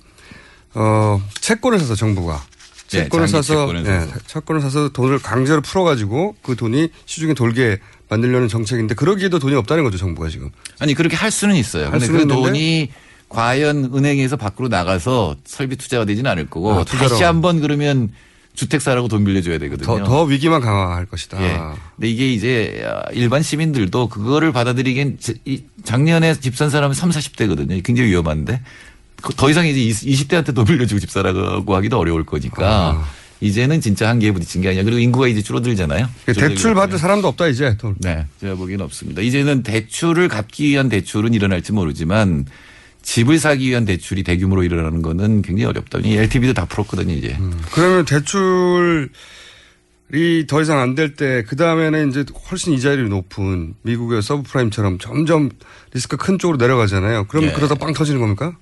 어 채권을 사서 정부가 네, 채권을 장기 사서 채권을 예, 사서. 채권을 사서 돈을 강제로 풀어가지고 그 돈이 시중에 돌게 만들려는 정책인데 그러기에도 돈이 없다는 거죠 정부가 지금. 아니 그렇게 할 수는 있어요. 할 수는 그 있는데? 돈이 과연 은행에서 밖으로 나가서 설비 투자가 되지는 않을 거고 아. 다시 한번 그러면 주택 사라고 돈 빌려줘야 되거든요. 더, 더 위기만 강화할 것이다. 예. 근데 이게 이제 일반 시민들도 그거를 받아들이기엔 작년에 집 산 사람은 3, 40대거든요. 굉장히 위험한데 그 더 이상 이제 20대한테 돈 빌려주고 집 사라고 하기도 어려울 거니까 이제는 진짜 한계에 부딪힌 게 아니야. 그리고 인구가 이제 줄어들잖아요. 그러니까 대출 받을 사람도 없다 이제. 돈. 네. 제가 보기에는 없습니다. 이제는 대출을 갚기 위한 대출은 일어날지 모르지만 집을 사기 위한 대출이 대규모로 일어나는 거는 굉장히 어렵다. 이 LTV도 다 풀었거든요, 이제. 그러면 대출이 더 이상 안 될 때 그 다음에는 이제 훨씬 이자율이 높은 미국의 서브프라임처럼 점점 리스크 큰 쪽으로 내려가잖아요. 그럼 예. 그러다 빵 터지는 겁니까?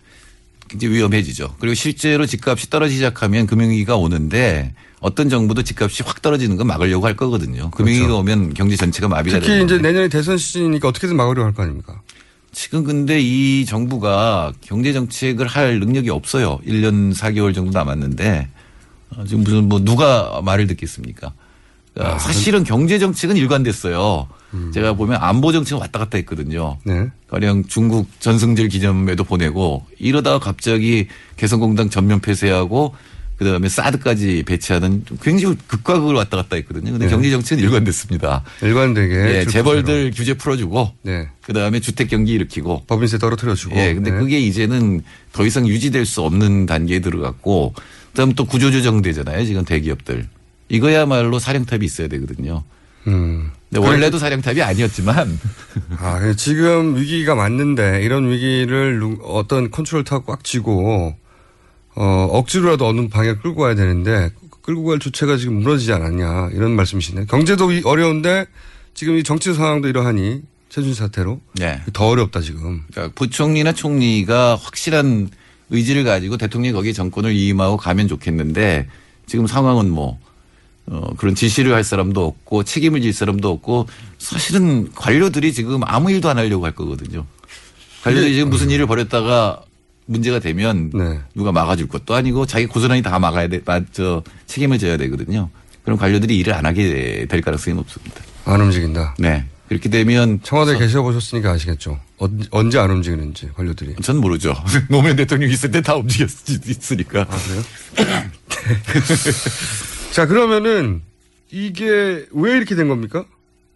굉장히 위험해지죠. 그리고 실제로 집값이 떨어지기 시작하면 금융위기가 오는데 어떤 정부도 집값이 확 떨어지는 거 막으려고 할 거거든요. 금융위기가 오면 경제 전체가 마비가 그렇죠. 특히 되는 이제 내년에 대선 시즌이니까 어떻게든 막으려고 할 거 아닙니까? 지금 근데 이 정부가 경제 정책을 할 능력이 없어요. 1년 4개월 정도 남았는데 어, 지금 무슨 뭐 누가 말을 듣겠습니까? 그러니까 아, 사실은 경제 정책은 일관됐어요. 제가 보면 안보 정책은 왔다 갔다 했거든요. 네. 가령 중국 전승절 기념회도 보내고 이러다가 갑자기 개성공단 전면 폐쇄하고 그다음에 사드까지 배치하는 좀 굉장히 극과 극을 왔다 갔다 했거든요. 근데 네. 경제 정책은 일관됐습니다. 일관되게. 예. 재벌들 규제 풀어주고 네. 그다음에 주택 경기 일으키고 법인세 떨어뜨려주고. 예, 근데 네. 그게 이제는 더 이상 유지될 수 없는 단계에 들어갔고 그다음 또 구조조정 되잖아요. 지금 대기업들. 이거야말로 사령탑이 있어야 되거든요. 음. 근데 원래도 사령탑이 아니었지만 *laughs* 아, 지금 위기가 맞는데 이런 위기를 누- 어떤 컨트롤 타고 꽉 쥐고 어, 억지로라도 어느 방향 끌고 가야 되는데 끌고 갈 주체가 지금 무너지지 않았냐 이런 말씀이시네. 경제도 이- 어려운데 지금 이 정치 상황도 이러하니 최준 사태로 네. 더 어렵다 지금. 그러니까 부총리나 총리가 확실한 의지를 가지고 대통령이 거기에 정권을 위임하고 가면 좋겠는데 지금 상황은 뭐 어, 그런 지시를 할 사람도 없고 책임을 질 사람도 없고 사실은 관료들이 지금 아무 일도 안 하려고 할 거거든요. 관료들이 지금 무슨 일을 벌였다가 문제가 되면 네. 누가 막아줄 것도 아니고 자기 고스란히 다 막아야 돼, 마- 저 책임을 져야 되거든요. 그럼 관료들이 일을 안 하게 될 가능성이 높습니다. 안 움직인다. 네. 그렇게 되면 청와대 에 계셔 보셨으니까 아시겠죠. 언- 언제 안 움직이는지 관료들이. 전 모르죠. *laughs* 노무현 대통령 있을 때 다 움직였으니까. 아, 그래요? *laughs* *laughs* 자, 그러면은 이게 왜 이렇게 된 겁니까?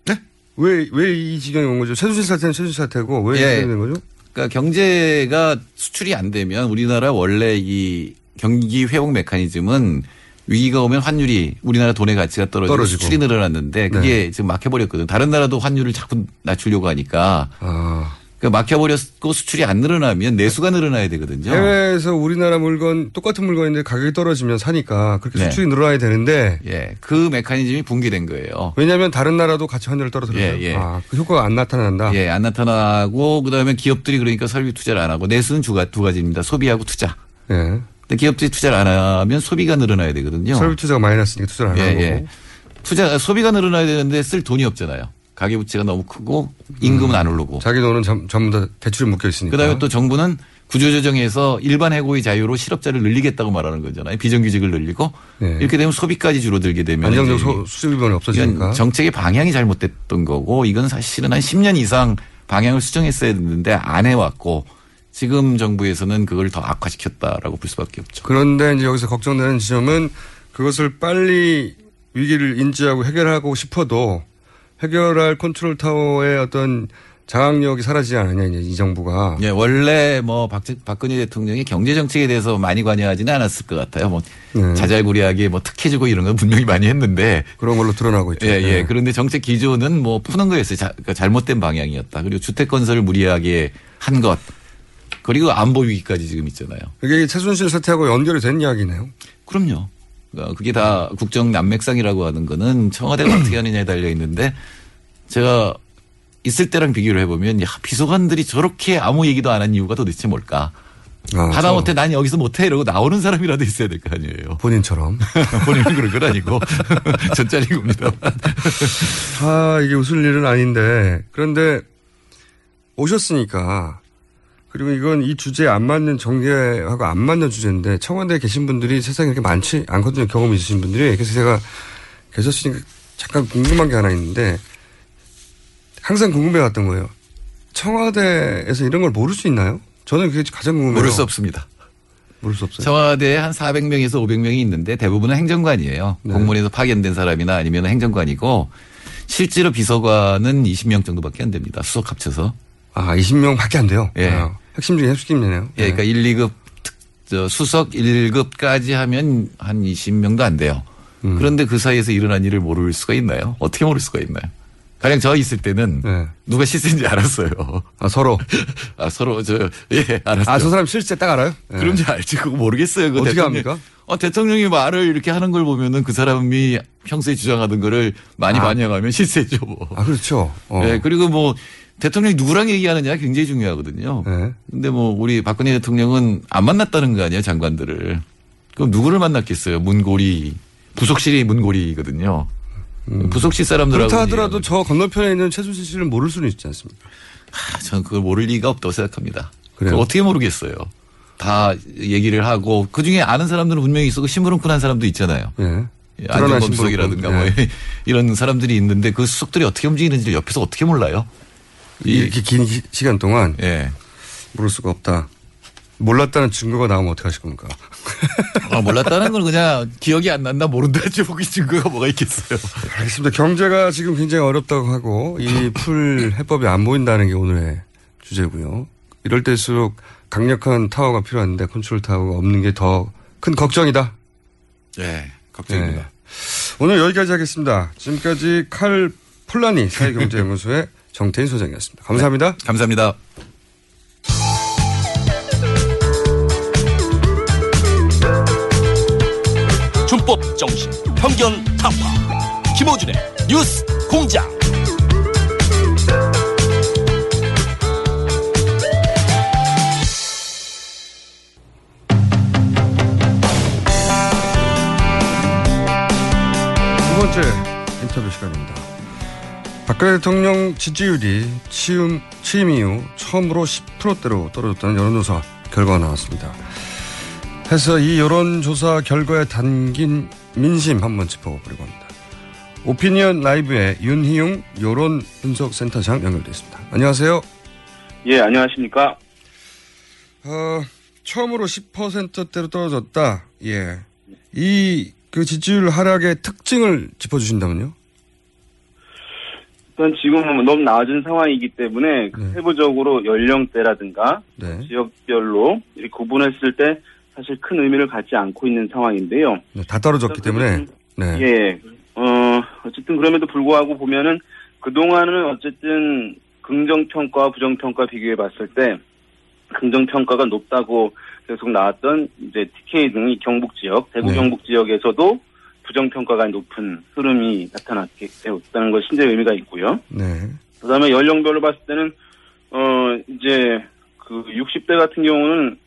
네? 왜, 왜 이 지경이 온 거죠? 최순실 사태는 최순실 사태고 왜 예. 이렇게 된 거죠? 그러니까 경제가 수출이 안 되면 우리나라 원래 이 경기 회복 메커니즘은 위기가 오면 환율이 우리나라 돈의 가치가 떨어지고, 떨어지고. 수출이 늘어났는데 그게 지금 막혀버렸거든. 다른 나라도 환율을 자꾸 낮추려고 하니까. 아. 그러니까 막혀버렸고 수출이 안 늘어나면 내수가 늘어나야 되거든요. 해외에서 우리나라 물건 똑같은 물건인데 가격이 떨어지면 사니까 그렇게 네. 수출이 늘어나야 되는데 예, 그 메커니즘이 붕괴된 거예요. 왜냐하면 다른 나라도 같이 환율을 떨어뜨려요. 예, 예. 아, 그 효과가 안 나타난다. 예, 안 나타나고 그다음에 기업들이 그러니까 설비 투자를 안 하고 내수는 두, 가, 두 가지입니다. 소비하고 투자. 예. 근데 기업들이 투자를 안 하면 소비가 늘어나야 되거든요. 설비 투자가 마이너스니까 투자를 안 예, 하는 예. 투자 소비가 늘어나야 되는데 쓸 돈이 없잖아요. 가계 부채가 너무 크고 임금은 안 오르고. 자기 돈은 전, 전부 다 대출에 묶여 있으니까. 그다음에 또 정부는 구조조정에서 일반 해고의 자유로 실업자를 늘리겠다고 말하는 거잖아요. 비정규직을 늘리고 예. 이렇게 되면 소비까지 줄어들게 되면 안정적 소- 수입원이 없어지니까. 정책의 방향이 잘못됐던 거고 이건 사실은 한 10년 이상 방향을 수정했어야 됐는데 안 해왔고 지금 정부에서는 그걸 더 악화시켰다라고 볼 수밖에 없죠. 그런데 이제 여기서 걱정되는 지점은 그것을 빨리 위기를 인지하고 해결하고 싶어도 해결할 컨트롤 타워의 어떤 장악력이 사라지지 않느냐 이제 이 정부가 예, 원래 뭐 박, 박근혜 대통령이 경제 정책에 대해서 많이 관여하지는 않았을 것 같아요. 뭐 네. 자잘구리하게 뭐 특혜 주고 이런 건 분명히 많이 했는데 그런 걸로 드러나고 있죠. 예, 예. 네. 그런데 정책 기조는 뭐 푸는 거였어요. 자, 그러니까 잘못된 방향이었다. 그리고 주택 건설을 무리하게 한 것. 그리고 안보 위기까지 지금 있잖아요. 이게 최순실 사태하고 연결이 된 이야기네요. 그럼요. 그러니까 그게 다 국정 난맥상이라고 하는 거는 청와대가 어떻게 하느냐에 달려 있는데 제가 있을 때랑 비교를 해보면 야, 비서관들이 저렇게 아무 얘기도 안 한 이유가 도대체 뭘까? 아, 하다못해 난 여기서 못해 이러고 나오는 사람이라도 있어야 될 거 아니에요. 본인처럼. *laughs* 본인은 그런 건 아니고 *laughs* 전짜리 겁니다. 아, 이게 웃을 일은 아닌데. 그런데 오셨으니까. 그리고 이건 이 주제에 안 맞는 정계하고 안 맞는 주제인데 청와대에 계신 분들이 세상에 그렇게 많지 않거든요. 경험이 있으신 분들이. 그래서 제가 계셨으니까 잠깐 궁금한 게 하나 있는데 항상 궁금해 왔던 거예요. 청와대에서 이런 걸 모를 수 있나요? 저는 그게 가장 궁금해요. 모를 수 없습니다. 모를 수 없어요. 청와대에 한 400명에서 500명이 있는데 대부분은 행정관이에요. 네. 공무원에서 파견된 사람이나 아니면 행정관이고 실제로 비서관은 20명 정도밖에 안 됩니다. 수석 합쳐서. 아, 20명 밖에 안 돼요? 예. 아, 핵심 중에 핵심이네요. 예, 그러니까 1, 2급 특- 저 수석 1급까지 하면 한 20명도 안 돼요. 음. 그런데 그 사이에서 일어난 일을 모를 수가 있나요? 어떻게 모를 수가 있나요? 가령 저 있을 때는 누가 실세인지 알았어요. 네. 아, 서로? *laughs* 아, 서로 저, 예, 알았어요. 아, 저 사람 실제 딱 알아요? 예. 그런지 알지. 그거 모르겠어요. 그거 어떻게 대통령- 합니까? 어, 대통령이 말을 이렇게 하는 걸 보면은 그 사람이 평소에 주장하던 거를 많이 아. 반영하면 실세죠, 뭐. 아, 그렇죠. 어. 예, 그리고 뭐 대통령이 누구랑 얘기하느냐 굉장히 중요하거든요. 네. 근데 뭐 우리 박근혜 대통령은 안 만났다는 거 아니에요, 장관들을. 그럼 누구를 만났겠어요? 문고리. 부속실이 문고리거든요. 부속실 사람들하고. 음. 그렇다 하더라도 저 건너편에 있는 최순실 씨를 모를 수는 있지 않습니까? 아, 저는 그걸 모를 리가 없다고 생각합니다. 그래요? 어떻게 모르겠어요. 다 얘기를 하고 그 중에 아는 사람들은 분명히 있었고 시무룩한 사람도 있잖아요. 예. 예, 안종범 수석이라든가 뭐. 예. *laughs* 이런 사람들이 있는데 그 수석들이 어떻게 움직이는지를 옆에서 어떻게 몰라요? 이렇게 긴 시- 시간 동안 예. 모를 수가 없다. 몰랐다는 증거가 나오면 어떻게 하실 겁니까? 아, 몰랐다는 건 그냥 기억이 안 난다 모른다지 보기 증거가 뭐가 있겠어요. 알겠습니다. 경제가 지금 굉장히 어렵다고 하고 이 풀 해법이 안 보인다는 게 오늘의 주제고요. 이럴 때일수록 강력한 타워가 필요한데 컨트롤 타워가 없는 게 더 큰 걱정이다. 네, 걱정입니다. 네. 오늘 여기까지 하겠습니다. 지금까지 칼 폴라니 사회경제연구소의 정태인 소장이었습니다. 감사합니다. 감사합니다. 준법 정신, 편견 타파. 김호준의 뉴스 공장. 두 번째 인터뷰 시간입니다. 박근혜 대통령 지지율이 취임, 취임 이후 처음으로 10%대로 떨어졌다는 여론조사 결과가 나왔습니다. 해서 이 여론조사 결과에 담긴 민심 한번 짚어보려고 합니다. 오피니언 라이브의 윤희용 여론 분석센터장 연결되어 있습니다. 안녕하세요. 예, 안녕하십니까. 어, 처음으로 10%대로 떨어졌다. 예. 이 그 지지율 하락의 특징을 짚어주신다면요? 일단 지금은 너무 낮은 상황이기 때문에 그 세부적으로 연령대라든가 네. 지역별로 이렇게 구분했을 때 사실 큰 의미를 갖지 않고 있는 상황인데요. 네, 다 떨어졌기 때문에. 네. 예. 어, 어쨌든 그럼에도 불구하고 보면은 그동안은 어쨌든 긍정평가와 부정평가 비교해 봤을 때 긍정평가가 높다고 계속 나왔던 이제 TK 등이 경북 지역, 대구 네. 경북 지역에서도 부정평가가 높은 흐름이 나타났게 되었다는 것이 이제 의미가 있고요. 네. 그 다음에 연령별로 봤을 때는, 어, 이제 그 60대 같은 경우는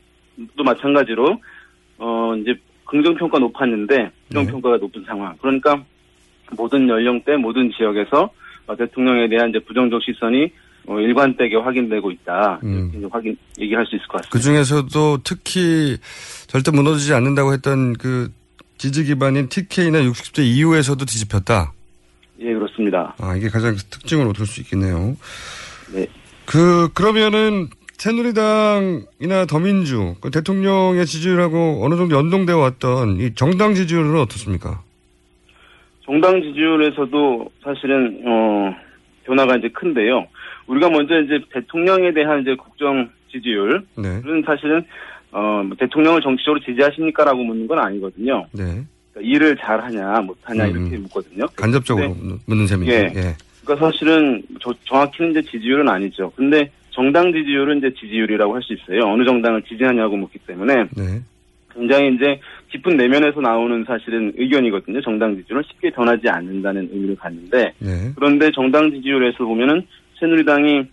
또 마찬가지로, 어, 이제 긍정평가 높았는데 부정평가가 높은 상황. 그러니까 모든 연령대, 모든 지역에서 어, 대통령에 대한 이제 부정적 시선이 어, 일관되게 확인되고 있다. 음. 이렇게 이제 확인, 얘기할 수 있을 것 같습니다. 그 중에서도 특히 절대 무너지지 않는다고 했던 그 지지 기반인 TK나 60대 이후에서도 뒤집혔다. 예, 그렇습니다. 아, 이게 가장 특징으로 들수 있겠네요. 네. 그, 그러면은 새누리당이나 더민주, 그 대통령의 지지율하고 어느 정도 연동되어 왔던 이 정당 지지율은 어떻습니까? 정당 지지율에서도 사실은 어 변화가 이제 큰데요. 우리가 먼저 이제 대통령에 대한 이제 국정 지지율은 네. 사실은 어 뭐 대통령을 정치적으로 지지하십니까라고 묻는 건 아니거든요. 네. 그러니까 일을 잘하냐 못하냐 음. 이렇게 묻거든요. 간접적으로 근데 묻는 셈이죠. 예. 예. 그러니까 사실은 저- 정확히는 이제 지지율은 아니죠. 근데 정당 지지율은 이제 지지율이라고 할 수 있어요. 어느 정당을 지지하냐고 묻기 때문에 네. 굉장히 이제 깊은 내면에서 나오는 사실은 의견이거든요. 정당 지지율은 쉽게 변하지 않는다는 의미를 갖는데 네. 그런데 정당 지지율에서 보면은 새누리당이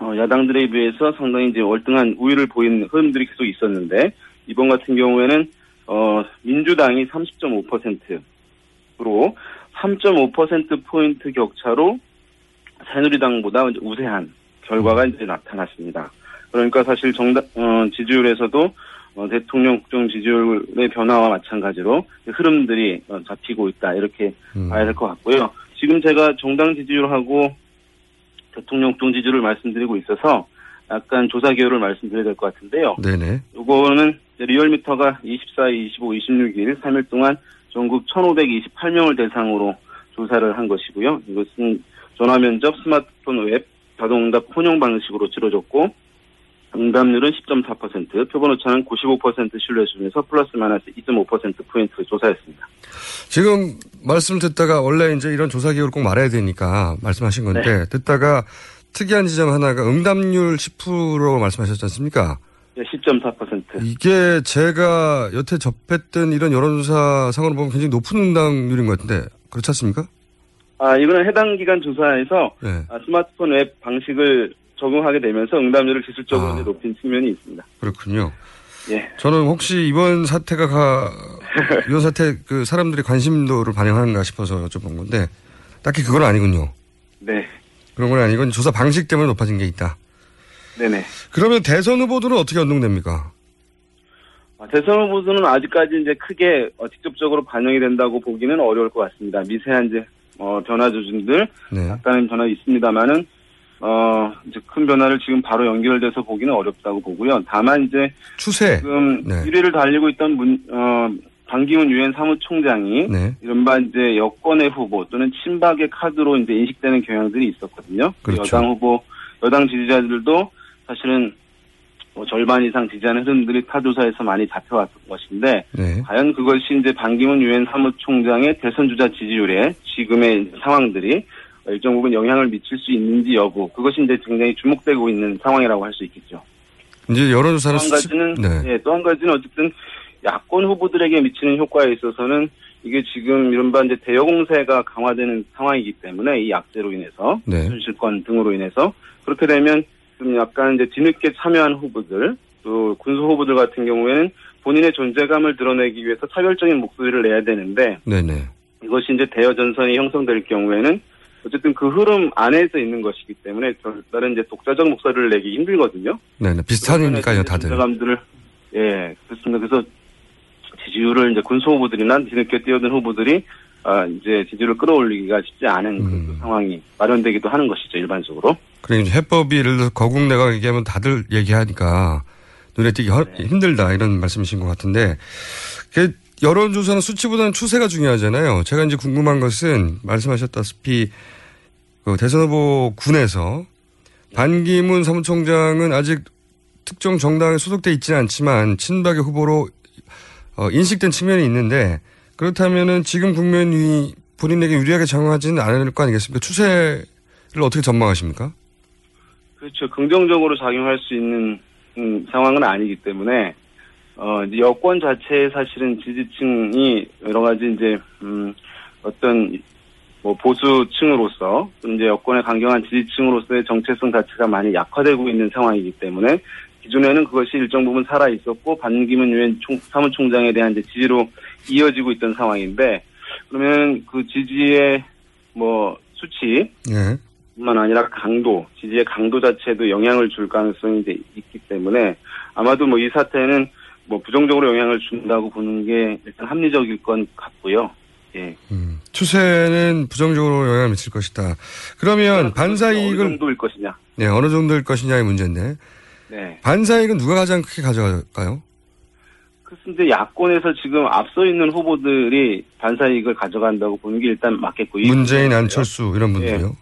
어, 야당들에 비해서 상당히 이제 월등한 우위를 보이는 흐름들이 계속 있었는데 이번 같은 경우에는 어, 민주당이 30.5%로 3.5% 포인트 격차로 새누리당보다 우세한 결과가 이제 나타났습니다. 그러니까 사실 정당 어, 지지율에서도 어, 대통령 국정 지지율의 변화와 마찬가지로 흐름들이 어, 잡히고 있다 이렇게 봐야 될 것 같고요. 지금 제가 정당 지지율하고 대통령 지지율을 말씀드리고 있어서 약간 조사 기호를 말씀드려야 될 것 같은데요. 네네. 요거는 리얼미터가 24, 25, 26일 3일 동안 전국 1,528명을 대상으로 조사를 한 것이고요. 이것은 전화 면접, 스마트폰 웹, 자동응답 혼용 방식으로 치러졌고 응답률은 10.4%, 표본 오차는 95% 신뢰 수준에서 플러스 마이너스 2.5% 포인트 조사했습니다. 지금 말씀 듣다가 원래 이제 이런 조사 기호를 꼭 말해야 되니까 말씀하신 건데 네. 듣다가 특이한 지점 하나가 응답률 10%라고 말씀하셨지 않습니까? 네, 10.4%. 이게 제가 여태 접했던 이런 여론조사 상으로 보면 굉장히 높은 응답률인 것 같은데 그렇지 않습니까? 아, 이거는 해당 기간 조사에서 네. 아, 스마트폰 웹 방식을 적용하게 되면서 응답률을 기술적으로 이제 높인 측면이 있습니다. 그렇군요. 예. 저는 혹시 이번 사태가 가, *laughs* 이번 사태 그 사람들의 관심도를 반영하는가 싶어서 여쭤본 건데 딱히 그건 아니군요. 네. 그런 건 아니고 조사 방식 때문에 높아진 게 있다. 네네. 그러면 대선 후보들은 어떻게 연동됩니까? 아, 대선 후보들은 아직까지 이제 크게 어, 직접적으로 반영이 된다고 보기는 어려울 것 같습니다. 미세한 이제 어, 변화 조짐들 네. 약간의 변화 있습니다만은 어 이제 큰 변화를 지금 바로 연결돼서 보기는 어렵다고 보고요. 다만 이제 추세 지금 네. 1위를 달리고 있던 문, 어, 반기문 유엔 사무총장이 네. 이른바 이제 여권의 후보 또는 친박의 카드로 이제 인식되는 경향들이 있었거든요. 그렇죠. 여당 후보, 여당 지지자들도 사실은 뭐 절반 이상 지지하는 흐름들이 타 조사에서 많이 잡혀왔던 것인데 네. 과연 그것이 이제 반기문 유엔 사무총장의 대선 주자 지지율에 지금의 상황들이 일정 부분 영향을 미칠 수 있는지 여부 그것이 이제 굉장히 주목되고 있는 상황이라고 할 수 있겠죠. 이제 여론조사는 또한 가지는 네. 예, 또한 가지는 어쨌든 야권 후보들에게 미치는 효과에 있어서는 이게 지금 이른바 이제 대여 공세가 강화되는 상황이기 때문에 이 약세로 인해서 네. 순실권 등으로 인해서 그렇게 되면 좀 약간 이제 뒤늦게 참여한 후보들 또 군수 후보들 같은 경우에는 본인의 존재감을 드러내기 위해서 차별적인 목소리를 내야 되는데 네네. 이것이 이제 대여 전선이 형성될 경우에는 어쨌든 그 흐름 안에서 있는 것이기 때문에 다른 이제 독자적 목소리를 내기 힘들거든요. 네네. 비슷하니까요, 다들. 존재감들을 예 그렇습니다. 그래서 지지율을 이제 군수 후보들이나 뒤늦게 뛰어든 후보들이 아 이제 지지율을 끌어올리기가 쉽지 않은 음. 그 상황이 마련되기도 하는 것이죠 일반적으로. 그래 이제 해법이 예를 들어서 거국 내각 얘기하면 다들 얘기하니까 눈에 띄기 허- 네. 힘들다 이런 말씀이신 것 같은데 그 여론조사는 수치보다는 추세가 중요하잖아요. 제가 이제 궁금한 것은 말씀하셨다시피 그 대선 후보 군에서 반기문 사무총장은 아직 특정 정당에 소속돼 있지는 않지만 친박의 후보로 어, 인식된 측면이 있는데 그렇다면은 지금 국면이 본인에게 유리하게 작용하지는 않을 거 아니겠습니까? 추세를 어떻게 전망하십니까? 그렇죠. 긍정적으로 작용할 수 있는 음, 상황은 아니기 때문에 어 이제 여권 자체에 사실은 지지층이 여러 가지 이제 음 어떤 뭐 보수층으로서 또 이제 여권의 강경한 지지층으로서의 정체성 자체가 많이 약화되고 있는 상황이기 때문에 기존에는 그것이 일정 부분 살아 있었고 반기문 유엔 총, 사무총장에 대한 이제 지지로 이어지고 있던 상황인데 그러면 그 지지의 뭐 수치 예. 뿐만 아니라 강도, 지지의 강도 자체도 영향을 줄 가능성이 이제 있기 때문에 아마도 뭐 이 사태는 뭐 부정적으로 영향을 준다고 보는 게 일단 합리적일 건 같고요. 예. 추세는 부정적으로 영향을 미칠 것이다. 그러면 반사 어느 이익을 정도일 것이냐. 네, 어느 정도일 것이냐의 문제인데 네. 반사 이익은 누가 가장 크게 가져갈까요? 그런데 야권에서 지금 앞서 있는 후보들이 반사 이익을 가져간다고 보는 게 일단 맞겠고. 이 문재인, 부분이고요. 안철수 이런 분들이요.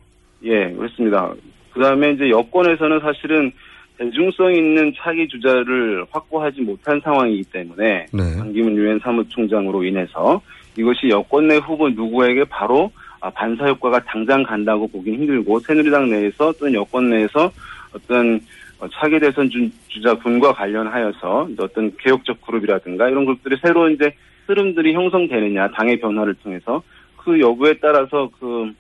예, 그렇습니다. 그 다음에 이제 여권에서는 사실은 대중성 있는 차기 주자를 확보하지 못한 상황이기 때문에 네. 반기문 유엔 사무총장으로 인해서 이것이 여권 내 후보 누구에게 바로 아, 반사 효과가 당장 간다고 보긴 힘들고 새누리당 내에서 또는 여권 내에서 어떤 어, 차기 대선 주, 주자 군과 관련하여서 어떤 개혁적 그룹이라든가 이런 것들이 새로 이제 흐름들이 형성되느냐 당의 변화를 통해서 그 여부에 따라서 그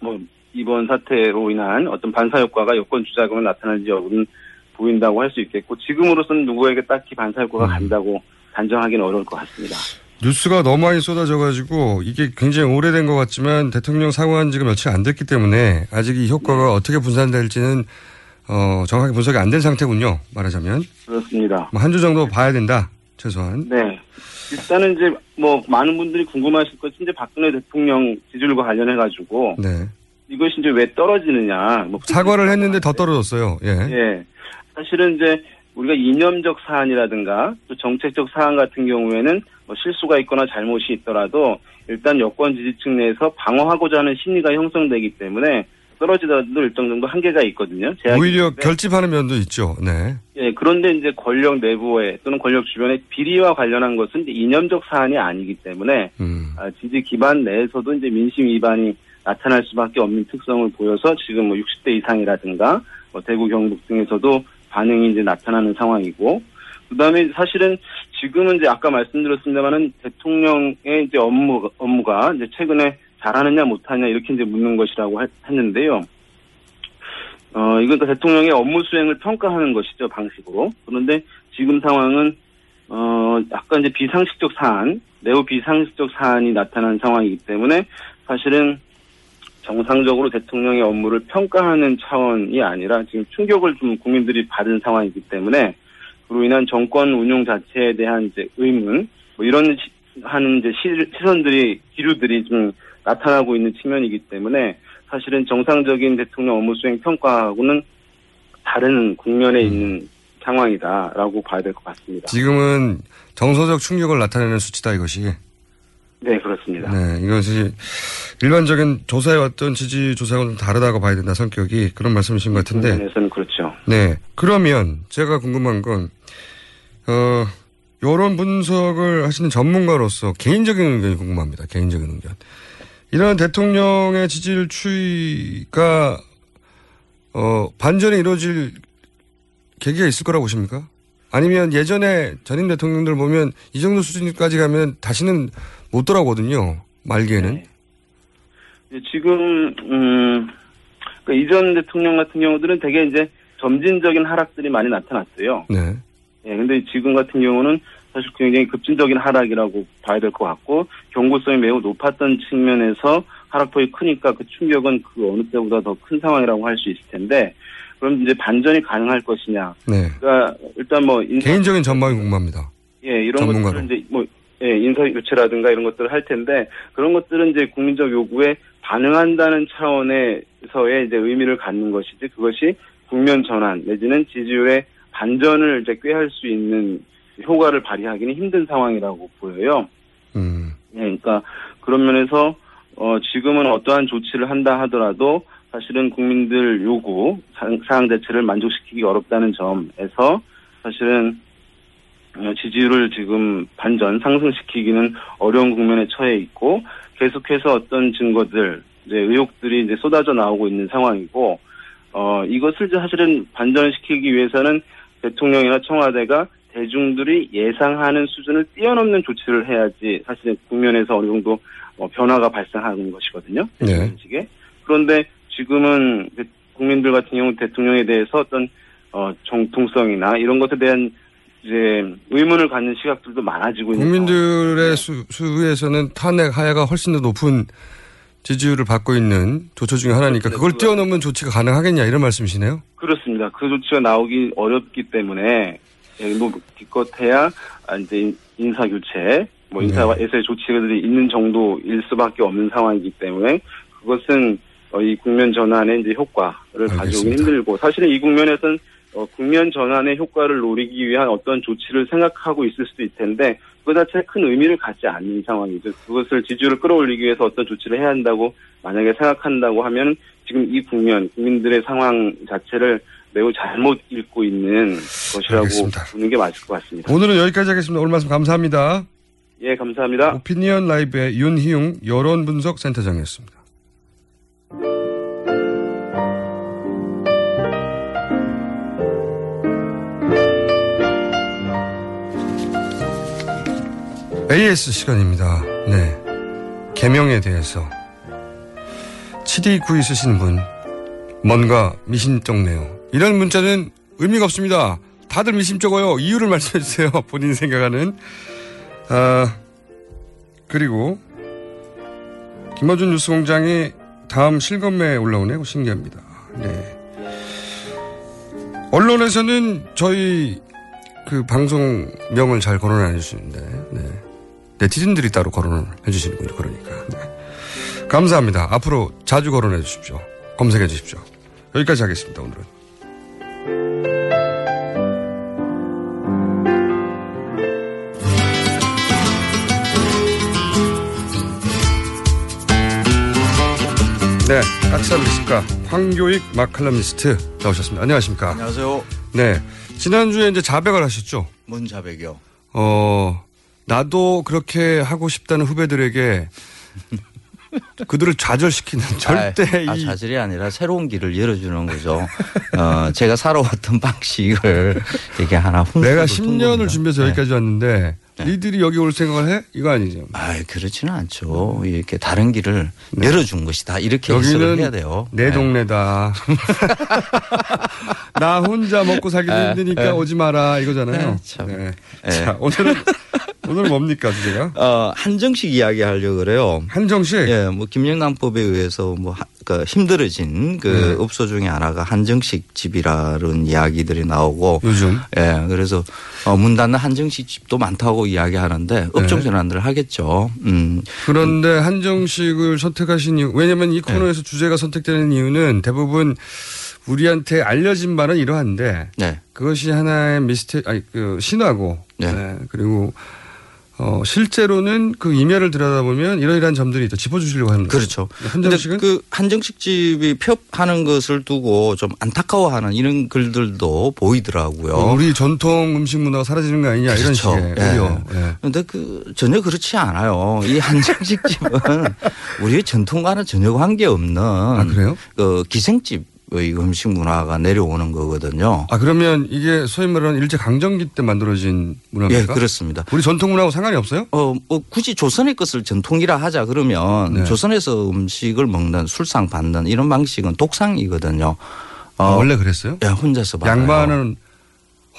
뭐 이번 사태로 인한 어떤 반사 효과가 여권 주자금에 나타날지 여부는 보인다고 할 수 있겠고 지금으로서는 누구에게 딱히 반사 효과가 간다고 단정하기는 어려울 것 같습니다. 뉴스가 너무 많이 쏟아져가지고 이게 굉장히 오래된 것 같지만 대통령 사고한 지가 며칠 안 됐기 때문에 아직 이 효과가 네. 어떻게 분산될지는 어, 정확하게 분석이 안 된 상태군요. 말하자면 그렇습니다. 뭐 한주 정도 봐야 된다. 최소한. 네. 일단은 이제 뭐 많은 분들이 궁금하실 것이 이제 박근혜 대통령 지지율과 관련해 가지고 네. 이것이 이제 왜 떨어지느냐. 뭐 사과를 했는데 더 떨어졌어요. 예. 예. 사실은 이제 우리가 이념적 사안이라든가 또 정책적 사안 같은 경우에는 뭐 실수가 있거나 잘못이 있더라도 일단 여권 지지층 내에서 방어하고자 하는 심리가 형성되기 때문에 떨어지더라도 일정 정도 한계가 있거든요. 오히려 있는데. 결집하는 면도 있죠. 네. 예, 그런데 이제 권력 내부에 또는 권력 주변의 비리와 관련한 것은 이념적 사안이 아니기 때문에 음. 아, 지지 기반 내에서도 이제 민심 위반이 나타날 수밖에 없는 특성을 보여서 지금 뭐 60대 이상이라든가 뭐 대구 경북 등에서도 반응이 이제 나타나는 상황이고 그다음에 사실은 지금은 이제 아까 말씀드렸습니다만은 대통령의 이제 업무 업무가 이제 최근에 잘하느냐 못하느냐 이렇게 이제 묻는 것이라고 하- 했는데요. 어, 이건 그 대통령의 업무 수행을 평가하는 것이죠, 방식으로. 그런데 지금 상황은, 어, 약간 이제 비상식적 사안, 매우 비상식적 사안이 나타난 상황이기 때문에 사실은 정상적으로 대통령의 업무를 평가하는 차원이 아니라 지금 충격을 좀 국민들이 받은 상황이기 때문에 그로 인한 정권 운용 자체에 대한 이제 의문, 뭐 이런 시- 하는 이제 시- 시선들이, 기류들이 좀 나타나고 있는 측면이기 때문에 사실은 정상적인 대통령 업무 수행 평가하고는 다른 국면에 있는 상황이다라고 봐야 될 것 같습니다. 지금은 정서적 충격을 나타내는 수치다 이것이. 네, 그렇습니다. 네, 이것이 일반적인 조사해왔던 지지 조사하고는 다르다고 봐야 된다 성격이 그런 말씀이신 것 같은데. 국면에서는 그렇죠. 네. 그러면 제가 궁금한 건, 어, 여론 분석을 하시는 전문가로서 개인적인 의견이 궁금합니다. 개인적인 의견. 이런 대통령의 지지율 추이가, 어, 반전이 이루어질 계기가 있을 거라고 보십니까? 아니면 예전에 전임 대통령들 보면 이 정도 수준까지 가면 다시는 못 돌아오거든요. 말기에는. 이제 지금 음, 그 이전 대통령 같은 경우들은 되게 이제 점진적인 하락들이 많이 나타났어요. 네. 예, 근데 지금 같은 경우는 사실 굉장히 급진적인 하락이라고 봐야 될 것 같고 경고성이 매우 높았던 측면에서 하락폭이 크니까 그 충격은 그 어느 때보다 더 큰 상황이라고 할 수 있을 텐데 그럼 이제 반전이 가능할 것이냐? 네. 그러니까 일단 뭐 인사, 개인적인 전망이 궁금합니다. 예 이런 전문가로. 것들은 이제 뭐 예, 인사 교체라든가 이런 것들을 할 텐데 그런 것들은 이제 국민적 요구에 반응한다는 차원에서의 이제 의미를 갖는 것이지 그것이 국면 전환 내지는 지지율의 반전을 이제 꾀할 수 있는 효과를 발휘하기는 힘든 상황이라고 보여요. 음. 예, 그러니까 그런 면에서 어 지금은 어떠한 조치를 한다 하더라도 사실은 국민들 요구 상- 사항 자체를 만족시키기 어렵다는 점에서 사실은 어, 지지율을 지금 반전 상승시키기는 어려운 국면에 처해 있고 계속해서 어떤 증거들 이제 의혹들이 이제 쏟아져 나오고 있는 상황이고 어 이것을 사실은 반전시키기 위해서는 대통령이나 청와대가 대중들이 예상하는 수준을 뛰어넘는 조치를 해야지 사실은 국면에서 어느 정도 어, 변화가 발생하는 것이거든요. 네. 그런데 지금은 그 국민들 같은 경우 대통령에 대해서 어떤 어, 정통성이나 이런 것에 대한 이제 의문을 갖는 시각들도 많아지고 있는 국민들의 수, 수에서는 탄핵 하야가 훨씬 더 높은 지지율을 받고 있는 조처 중에 하나니까 그걸 뛰어넘는 조치가 가능하겠냐 이런 말씀이시네요. 그렇습니다. 그 조치가 나오기 어렵기 때문에 예, 뭐 기껏해야 아, 이제 인- 인사 교체, 뭐 인사에서의 조치들이 있는 정도일 수밖에 없는 상황이기 때문에 그것은 어, 이 국면 전환의 이제 효과를 가져오기 힘들고 사실은 이 국면에서는 어, 국면 전환의 효과를 노리기 위한 어떤 조치를 생각하고 있을 수도 있을 텐데 그 자체에 큰 의미를 갖지 않는 상황이죠. 그것을 지지율을 끌어올리기 위해서 어떤 조치를 해야 한다고 만약에 생각한다고 하면 지금 이 국면 국민들의 상황 자체를 매우 잘못 읽고 있는 것이라고 알겠습니다. 보는 게 맞을 것 같습니다. 오늘은 여기까지 하겠습니다. 오늘 말씀 감사합니다. 예, 감사합니다. 오피니언 라이브의 윤희용 여론분석센터장이었습니다. AS 시간입니다. 네. 개명에 대해서 729 쓰시는 분 뭔가 미심쩍네요. 이런 문자는 의미가 없습니다. 다들 미심쩍어요. 이유를 *laughs* 말씀해 주세요. 본인 생각하는. 아, 그리고 김어준 뉴스 공장이 다음 실검매에 올라오네요. 신기합니다. 네. 언론에서는 저희 그 방송명을 잘 거론 안 해주시는데, 네. 네티즌들이 따로 거론을 해주시는군요. 그러니까. 네. 감사합니다. 앞으로 자주 거론해 주십시오. 검색해 주십시오. 여기까지 하겠습니다. 오늘은. 네, 까칠한 미식가 황교익 마칼럼니스트 나오셨습니다. 안녕하십니까? 안녕하세요. 네, 지난주에 이제 자백을 하셨죠? 뭔 자백이요? 어, 나도 그렇게 하고 싶다는 후배들에게 그들을 좌절시키는 *laughs* 절대 아, 아, 이 좌절이 아니라 새로운 길을 열어주는 거죠. 어, 제가 살아왔던 *laughs* 방식을 이게 하나 내가 둔 10년을 겁니다. 준비해서 네. 여기까지 왔는데 니들이 여기 올 생각을 해? 이거 아니죠. 아, 그렇지는 않죠. 이렇게 다른 길을 열어준 것이다. 이렇게 해석을 해야 돼요. 내 네. 동네다. *laughs* 나 혼자 먹고 살기도 네, 힘드니까 네. 오지 마라 이거잖아요. 네, 참. 네. 네. 자, 오늘은 오늘은 뭡니까 주제가? 어, 한정식 이야기 하려고 그래요. 한정식? 예, 뭐, 김영란법에 의해서 뭐, 하- 그 힘들어진 그 네. 업소 중에 하나가 한정식 집이라는 이야기들이 나오고. 요즘? 예, 그래서, 어, 문 닫는 한정식 집도 많다고 이야기하는데 업종 네. 전환들을 하겠죠. 음. 그런데 한정식을 선택하신 이유, 왜냐면 이 코너에서 주제가 선택되는 이유는 대부분 우리한테 알려진 바는 이러한데 네. 그것이 하나의 미스테, 아니, 그, 신화고, 네, 그리고 어, 실제로는 그 이면을 들여다보면 이러이러한 점들이 있다. 짚어주시려고 합니다. 그렇죠. 한정식은? 근데 그 한정식 집이 폐업하는 것을 두고 좀 안타까워하는 이런 글들도 보이더라고요. 어, 우리 전통 음식 문화가 사라지는 거 아니냐 이런 그렇죠. 식의 예. 우려. 예. 근데 그 전혀 그렇지 않아요. 이 한정식 집은 *laughs* 우리의 전통과는 전혀 관계없는 아, 그래요? 그 기생집 의 음식 문화가 내려오는 거거든요. 아 그러면 이게 소위 말하는 일제 강점기 때 만들어진 문화입니까? 예, 그렇습니다. 우리 전통 문화하고 상관이 없어요? 어, 뭐 굳이 조선의 것을 전통이라 하자 그러면 네. 조선에서 음식을 먹는 술상 받는 이런 방식은 독상이거든요. 어, 아, 원래 그랬어요? 예, 혼자서 받아요. 양반은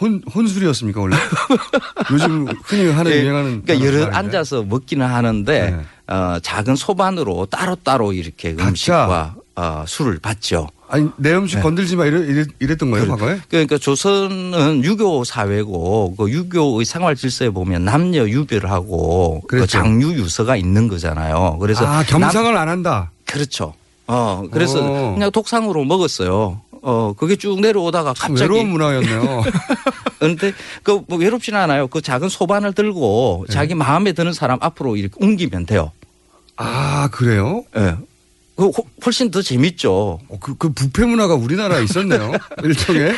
혼 혼술이었습니까 원래? *laughs* 요즘 흔히 하는 예, 유행하는 그러니까 여러 말인데. 앉아서 먹기는 하는데 네. 어, 작은 소반으로 따로따로 이렇게 음식과 어, 술을 받죠. 아니 내 음식 네. 건들지 마 이랬, 이랬, 이랬던 거예요 과거에? 그러니까 조선은 유교 사회고 그 유교의 생활 질서에 보면 남녀 유별을 하고 그. 장유 유서가 있는 거잖아요. 그래서 아 겸상을 안 한다. 그렇죠. 어 그래서 어. 그냥 독상으로 먹었어요. 어 그게 쭉 내려오다가 갑자기 외로운 문화였네요. *laughs* 그런데 그 뭐 외롭지는 않아요. 그 작은 소반을 들고 네. 자기 마음에 드는 사람 앞으로 이렇게 옮기면 돼요. 아 그래요? 예. 그 훨- 훨씬 더 재밌죠. 그, 그 부패 문화가 우리나라에 있었네요. *laughs* 일종의.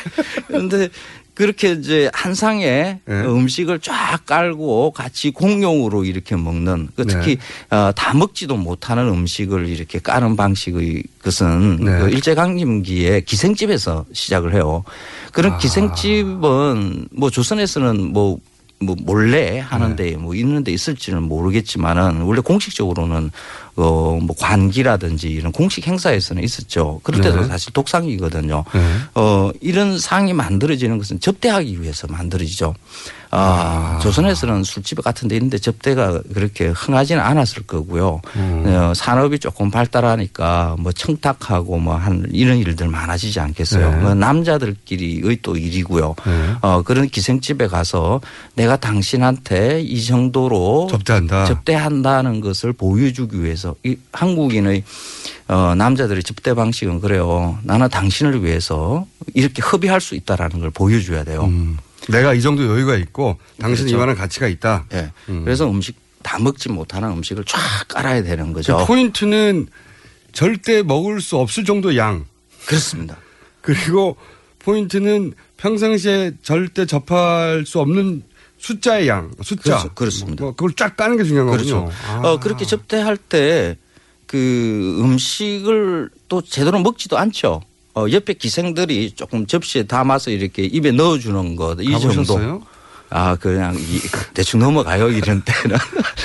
그런데 그렇게 이제 한 상에 네. 음식을 쫙 깔고 같이 공용으로 이렇게 먹는 그 네. 특히 어, 다 먹지도 못하는 음식을 이렇게 까는 방식의 것은 네. 그 일제강점기에 기생집에서 시작을 해요. 그런 아. 기생집은 뭐 조선에서는 뭐뭐 몰래 하는데 네. 뭐 있는데 있을지는 모르겠지만은 원래 공식적으로는 어 뭐 관기라든지 이런 공식 행사에서는 있었죠. 그럴 때도 네. 사실 독상이거든요. 네. 어, 이런 상이 만들어지는 것은 접대하기 위해서 만들어지죠. 아, 조선에서는 술집 같은 데 있는데 접대가 그렇게 흥하지는 않았을 거고요. 음. 어, 산업이 조금 발달하니까 뭐 청탁하고 뭐 한 이런 일들 많아지지 않겠어요. 네. 뭐 남자들끼리의 또 일이고요. 네. 어, 그런 기생집에 가서 내가 당신한테 이 정도로 접대한다. 접대한다는 것을 보여주기 위해서 그래서 이 한국인의 어, 남자들의 접대 방식은 그래요. 나는 당신을 위해서 이렇게 협의할 수 있다라는 걸 보여줘야 돼요. 내가 이 정도 여유가 있고 당신은 그렇죠. 이만한 가치가 있다. 예. 그래서 음식 다 먹지 못하는 음식을 쫙 깔아야 되는 거죠. 그 포인트는 절대 먹을 수 없을 정도의 양. 그렇습니다. 그리고 포인트는 평상시에 절대 접할 수 없는 숫자의 양, 숫자. 그렇죠. 그렇습 니다. 뭐 그걸 쫙 까는 게 중요한 그렇죠. 거군요. 아. 어, 그렇게 접대할 때 그 음식을 또 제대로 먹지도 않죠. 어, 옆에 기생들이 조금 접시에 담아서 이렇게 입에 넣어주는 것, 이 정도. 아, 그냥 이, 대충 넘어가요, 이런 때는.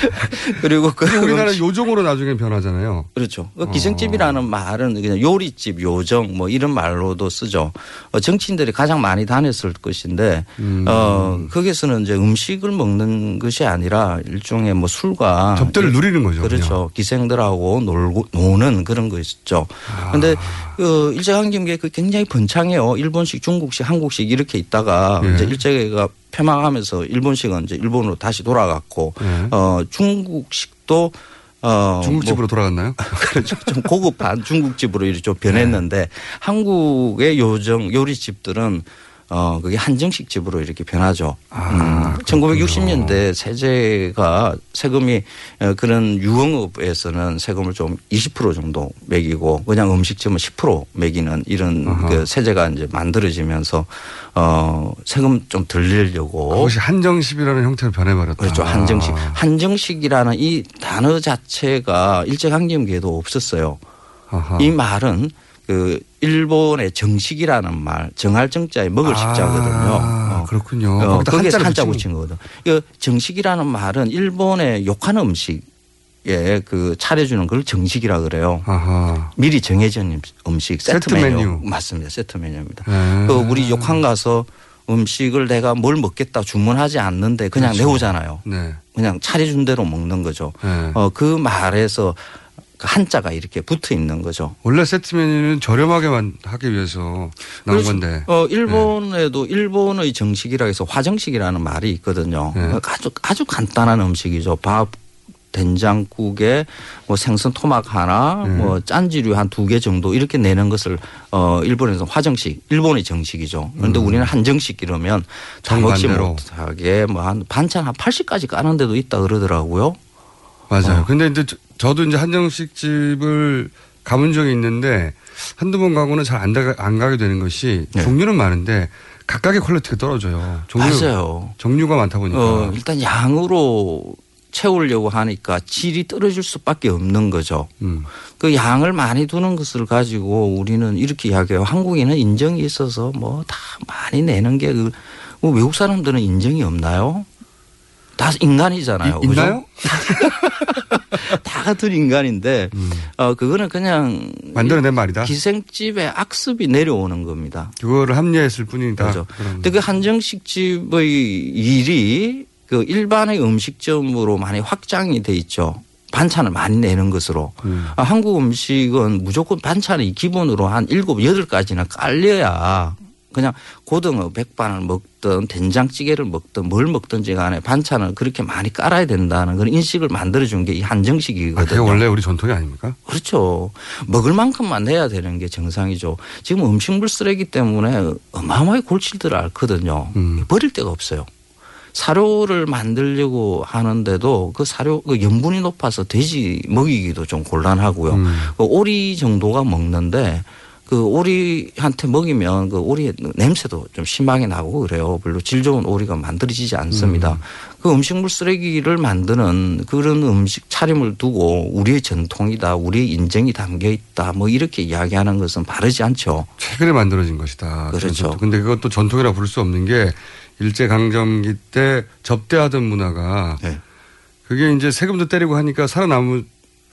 *laughs* 그리고 그. 우리나라 요정으로 나중에 변하잖아요. 그렇죠. 그 기생집이라는 말은 그냥 요리집, 요정 뭐 이런 말로도 쓰죠. 어, 정치인들이 가장 많이 다녔을 것인데, 음. 어, 거기서는 이제 음식을 먹는 것이 아니라 일종의 뭐 술과. 접대를 누리는 거죠. 그렇죠. 기생들하고 놀고, 노는 그런 거 있었죠. 아. 그 일제강점기에 그 굉장히 번창해요. 일본식, 중국식, 한국식 이렇게 있다가 예. 이제 일제가 폐망하면서 일본식은 이제 일본으로 다시 돌아갔고, 예. 어, 중국식도 어, 중국집으로 돌아갔나요? *laughs* 그렇죠. 좀 고급한 중국집으로 이렇게 좀 변했는데 한국의 요정 요리집들은 어, 그게 한정식 집으로 이렇게 변하죠. 음, 1960년대 세제가 세금이 어, 그런 유흥업에서는 세금을 좀 20% 정도 매기고 그냥 음식점은 10% 매기는 이런 그 세제가 이제 만들어지면서 어, 세금 좀 들리려고 그것이 한정식이라는 형태로 변해버렸다. 그렇죠. 한정식. 한정식이라는 이 단어 자체가 일제강점기에도 없었어요. 아하. 이 말은 그 일본의 정식이라는 말, 정할 정자에 먹을 식자거든요. 아, 그렇군요. 어, 거기다 거기에 한자 붙인 거거든. 이 정식이라는 말은 일본의 욕하는 음식에 그 차려주는 걸 정식이라 그래요. 아하. 미리 정해진 음식, 세트, 세트 메뉴. 메뉴. 맞습니다. 세트 메뉴입니다. 네. 그 우리 욕한 가서 음식을 내가 뭘 먹겠다 주문하지 않는데 그냥 그렇죠. 내오잖아요. 네. 그냥 차려준 대로 먹는 거죠. 네. 어, 그 말에서 그 한자가 이렇게 붙어 있는 거죠. 원래 세트 메뉴는 저렴하게만 하기 위해서 나온. 건데. 어, 일본에도 일본의 정식이라 해서 화정식이라는 말이 있거든요. 네. 아주 아주 간단한 음식이죠. 밥 된장국에 뭐 생선 토막 하나, 네. 뭐 짠지류 한 두 개 정도 이렇게 내는 것을 어 일본에서 화정식, 일본의 정식이죠. 그런데 우리는 한정식 이러면 다 먹지 음. 못하게 뭐 한 반찬 한 80까지 까는 데도 있다 그러더라고요. 맞아요. 어. 근데 이제 저- 저도 이제 한정식 집을 가본 적이 있는데 한두 번 가고는 잘안 안 가게 되는 것이 종류는 많은데 각각의 quality가 떨어져요. 종류, 맞아요. 종류가 많다 보니까. 어, 일단 양으로 채우려고 하니까 질이 떨어질 수밖에 없는 거죠. 음. 그 양을 많이 두는 것을 가지고 우리는 이렇게 이야기해요. 한국인은 인정이 있어서 뭐 다 많이 내는 게 그, 뭐 외국 사람들은 인정이 없나요? 다 인간이잖아요. 있나요? *laughs* 다 같은 인간인데, 어, 그거는 그냥. 음. 만들어낸 말이다. 기생집의 악습이 내려오는 겁니다. 그거를 합리화했을 뿐이다. 그렇죠. 그런. 근데 그 한정식 집의 일이 그 일반의 음식점으로 많이 확장이 돼 있죠. 반찬을 많이 내는 것으로. 음. 아, 한국 음식은 무조건 반찬이 기본으로 한 일곱, 여덟 가지나 깔려야 그냥 고등어 백반을 먹든 된장찌개를 먹든 뭘 먹든지 간에 반찬을 그렇게 많이 깔아야 된다는 그런 인식을 만들어준 게이 아, 한정식이거든요. 그게 원래 우리 전통이 아닙니까? 그렇죠. 먹을 만큼만 내야 되는 게 정상이죠. 지금 음식물 쓰레기 때문에 어마어마하게 골칠들을 앓거든요. 음. 버릴 데가 없어요. 사료를 만들려고 하는데도 그 사료 그 염분이 높아서 돼지 먹이기도 좀 곤란하고요. 음. 그 오리 정도가 먹는데 그 오리한테 먹이면 그 오리의 냄새도 좀 심하게 나고 그래요. 별로 질 좋은 오리가 만들어지지 않습니다. 그 음식물 쓰레기를 만드는 그런 음식 차림을 두고 우리의 전통이다, 우리의 인정이 담겨 있다, 뭐 이렇게 이야기하는 것은 바르지 않죠. 최근에 만들어진 것이다. 그렇죠. 근데 그것도 전통이라 부를 수 없는 게 일제 강점기 때 접대하던 문화가 네. 그게 이제 세금도 때리고 하니까 살아남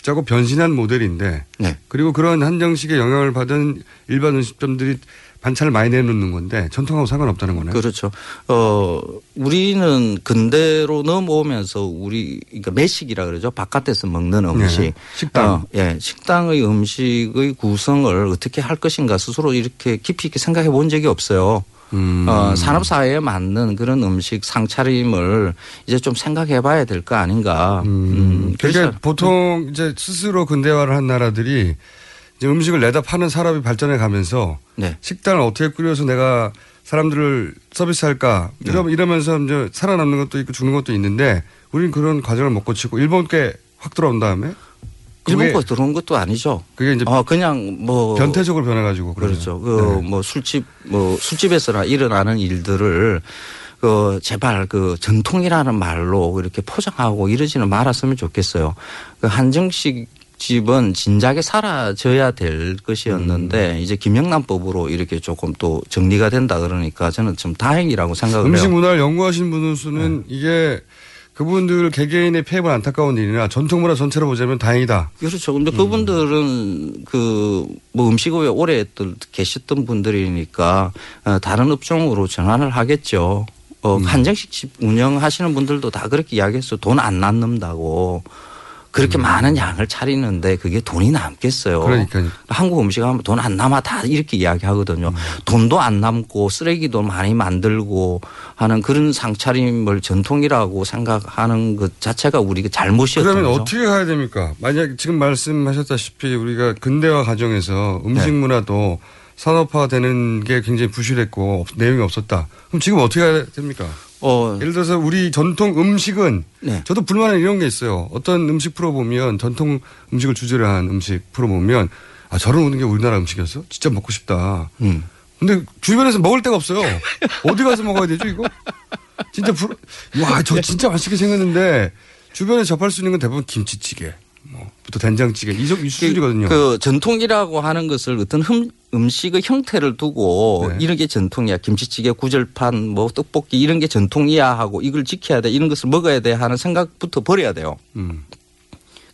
자고 변신한 모델인데 네. 그리고 그런 한정식의 영향을 받은 일반 음식점들이 반찬을 많이 내놓는 건데 전통하고 상관없다는 거네요. 그렇죠. 어, 우리는 근대로 넘어오면서 우리, 그러니까 매식이라 그러죠. 바깥에서 먹는 음식. 네, 식당. 어, 예. 식당의 음식의 구성을 어떻게 할 것인가 스스로 이렇게 깊이 있게 생각해 본 적이 없어요. 음. 어, 산업 사회에 맞는 그런 음식 상차림을 이제 좀 생각해 봐야 될 거 아닌가. 음, 그러니까 보통 이제 스스로 근대화를 한 나라들이 이제 음식을 내다 파는 산업이 발전해 가면서 네. 식당을 어떻게 꾸려서 내가 사람들을 서비스할까 네. 이러, 이러면서 이제 살아남는 것도 있고 죽는 것도 있는데 우리는 그런 과정을 못 거치고 일본 께 확 들어온 다음에 일본 거 들어온 것도 아니죠. 그게 이제 어, 그냥 뭐 변태적으로 변해가지고 그렇죠. 그러네요. 그뭐 술집 뭐 술집에서나 일어나는 일들을 그 제발 그 전통이라는 말로 이렇게 포장하고 이러지는 말았으면 좋겠어요. 그 한정식 집은 진작에 사라져야 될 것이었는데 음. 이제 김영란법으로 이렇게 조금 또 정리가 된다 그러니까 저는 좀 다행이라고 생각을 음식 해요. 문화를 연구하신 분으로서는 네. 이게 그분들 개개인의 피해본 안타까운 일이나 전통 문화 전체로 보자면 다행이다. 그렇죠. 근데 그분들은 그 뭐 음식업에 오래 계셨던 분들이니까 어, 다른 업종으로 전환을 하겠죠. 어, 한정식 집 운영하시는 분들도 다 그렇게 이야기했어요. 돈안 남는다고. 그렇게 많은 양을 차리는데 그게 돈이 남겠어요. 그러니까요. 한국 음식 하면 돈 안 남아 다 이렇게 이야기하거든요. 돈도 안 남고 쓰레기도 많이 만들고 하는 그런 상차림을 전통이라고 생각하는 것 자체가 우리가 잘못이었던 그러면 거죠. 어떻게 가야 됩니까? 만약 지금 말씀하셨다시피 우리가 근대화 과정에서 음식 네. 문화도 산업화되는 게 굉장히 부실했고 없- 내용이 없었다. 그럼 지금 어떻게 해야 됩니까? 어. 예를 들어서 우리 전통 음식은 네. 저도 불만은 이런 게 있어요. 어떤 음식 프로 보면 전통 음식을 주제로 한 음식 프로 보면 아 저런 오는 게 우리나라 음식이었어? 진짜 먹고 싶다. 음. 근데 주변에서 먹을 데가 없어요. 어디 가서 먹어야 되죠 이거? 진짜 불, 와, 저 진짜 맛있게 생겼는데 주변에 접할 수 있는 건 대부분 김치찌개, 뭐, 또 된장찌개 이, 수준이거든요. 그 전통이라고 하는 것을 어떤 흠, 음식의 형태를 두고 네. 이런 게 전통이야. 김치찌개, 구절판, 뭐 떡볶이 이런 게 전통이야 하고 이걸 지켜야 돼. 이런 것을 먹어야 돼 하는 생각부터 버려야 돼요. 음.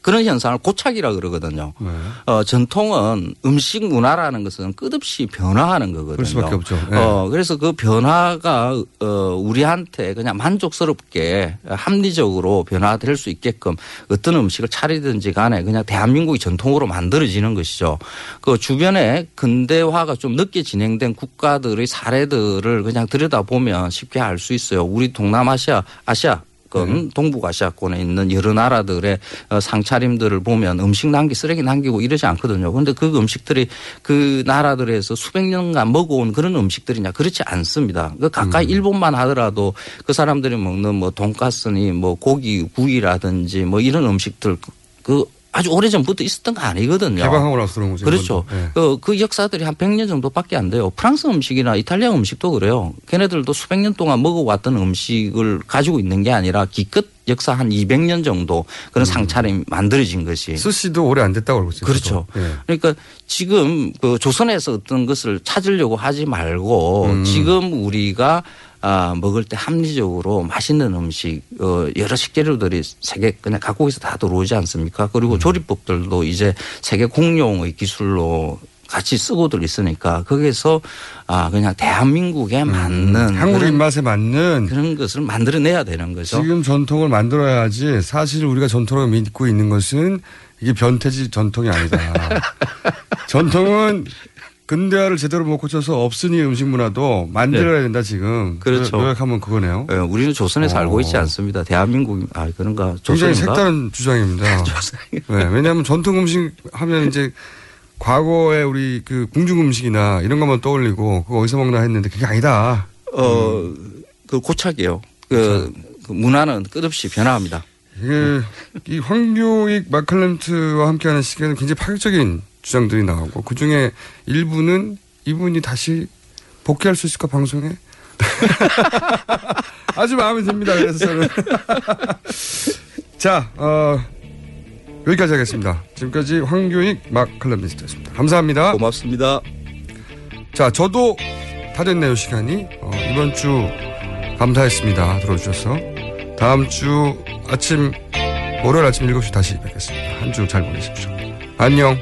그런 현상을 고착이라 그러거든요. 네. 어, 전통은 음식 문화라는 것은 끝없이 변화하는 거거든요. 그럴 수밖에 없죠. 네. 어, 그래서 그 변화가 어, 우리한테 그냥 만족스럽게 합리적으로 변화될 수 있게끔 어떤 음식을 차리든지 간에 그냥 대한민국의 전통으로 만들어지는 것이죠. 그 주변에 근대화가 좀 늦게 진행된 국가들의 사례들을 그냥 들여다보면 쉽게 알 수 있어요. 우리 동남아시아, 아시아 권 동북아시아권에 있는 여러 나라들의 어, 상차림들을 보면 음식 남기 쓰레기 남기고 이러지 않거든요. 그런데 그 음식들이 그 나라들에서 수백 년간 먹어온 그런 음식들이냐 그렇지 않습니다. 그 가까이 일본만 하더라도 그 사람들이 먹는 뭐 돈가스니 뭐 고기 구이라든지 뭐 이런 음식들 그- 그 아주 오래전부터 있었던 거 아니거든요. 개방하고 나서 그런 거죠. 그렇죠. 네. 그, 그 역사들이 한 100년 정도밖에 안 돼요. 프랑스 음식이나 이탈리아 음식도 그래요. 걔네들도 수백 년 동안 먹어왔던 음식을 가지고 있는 게 아니라 기껏 역사 한 200년 정도 그런 상차림이 만들어진 것이. 스시도 오래 안 됐다고 있어요. 그렇죠. 예. 그러니까 지금 그 조선에서 어떤 것을 찾으려고 하지 말고 음. 지금 우리가 아, 먹을 때 합리적으로 맛있는 음식, 어, 여러 식재료들이 세계 그냥 각국에서 다 들어오지 않습니까? 음. 그리고 조리법들도 이제 세계 공용의 기술로 같이 쓰고들 있으니까 거기에서 아, 그냥 대한민국에 맞는 음. 한국 입맛에 맞는 그런 것을 만들어내야 되는 거죠. 지금 전통을 만들어야지 사실 우리가 전통을 믿고 있는 것은 이게 변태지 전통이 아니다. *laughs* 전통은 근대화를 제대로 못 고쳐서 없으니 음식 문화도 만들어야 된다 지금. 그렇죠. 요약하면 그거네요. 예, 우리는 조선에 살고 어. 있지 않습니다. 대한민국, 아, 그런가. 굉장히 조선인가? 색다른 주장입니다. *laughs* 네, 왜냐하면 전통 음식 하면 이제 과거에 우리 그 궁중 음식이나 이런 것만 떠올리고 그거 어디서 먹나 했는데 그게 아니다. 어, 그 고착이에요. 그, 그 문화는 끝없이 변화합니다. 이게 이 황교익 마클렌트와 함께하는 시간은 굉장히 파격적인 주장들이 나오고 그 중에 일부는 이분이 다시 복귀할 수 있을까 방송에 *laughs* 아주 마음에 듭니다. 그래서 저는 *laughs* 자 어, 여기까지 하겠습니다. 지금까지 황교익 마클렌트였습니다. 감사합니다. 고맙습니다. 자 저도 다 됐네요 시간이 어, 이번 주 감사했습니다. 들어주셔서 다음 주 아침 월요일 아침 7시 다시 뵙겠습니다. 한 주 잘 보내십시오. 안녕.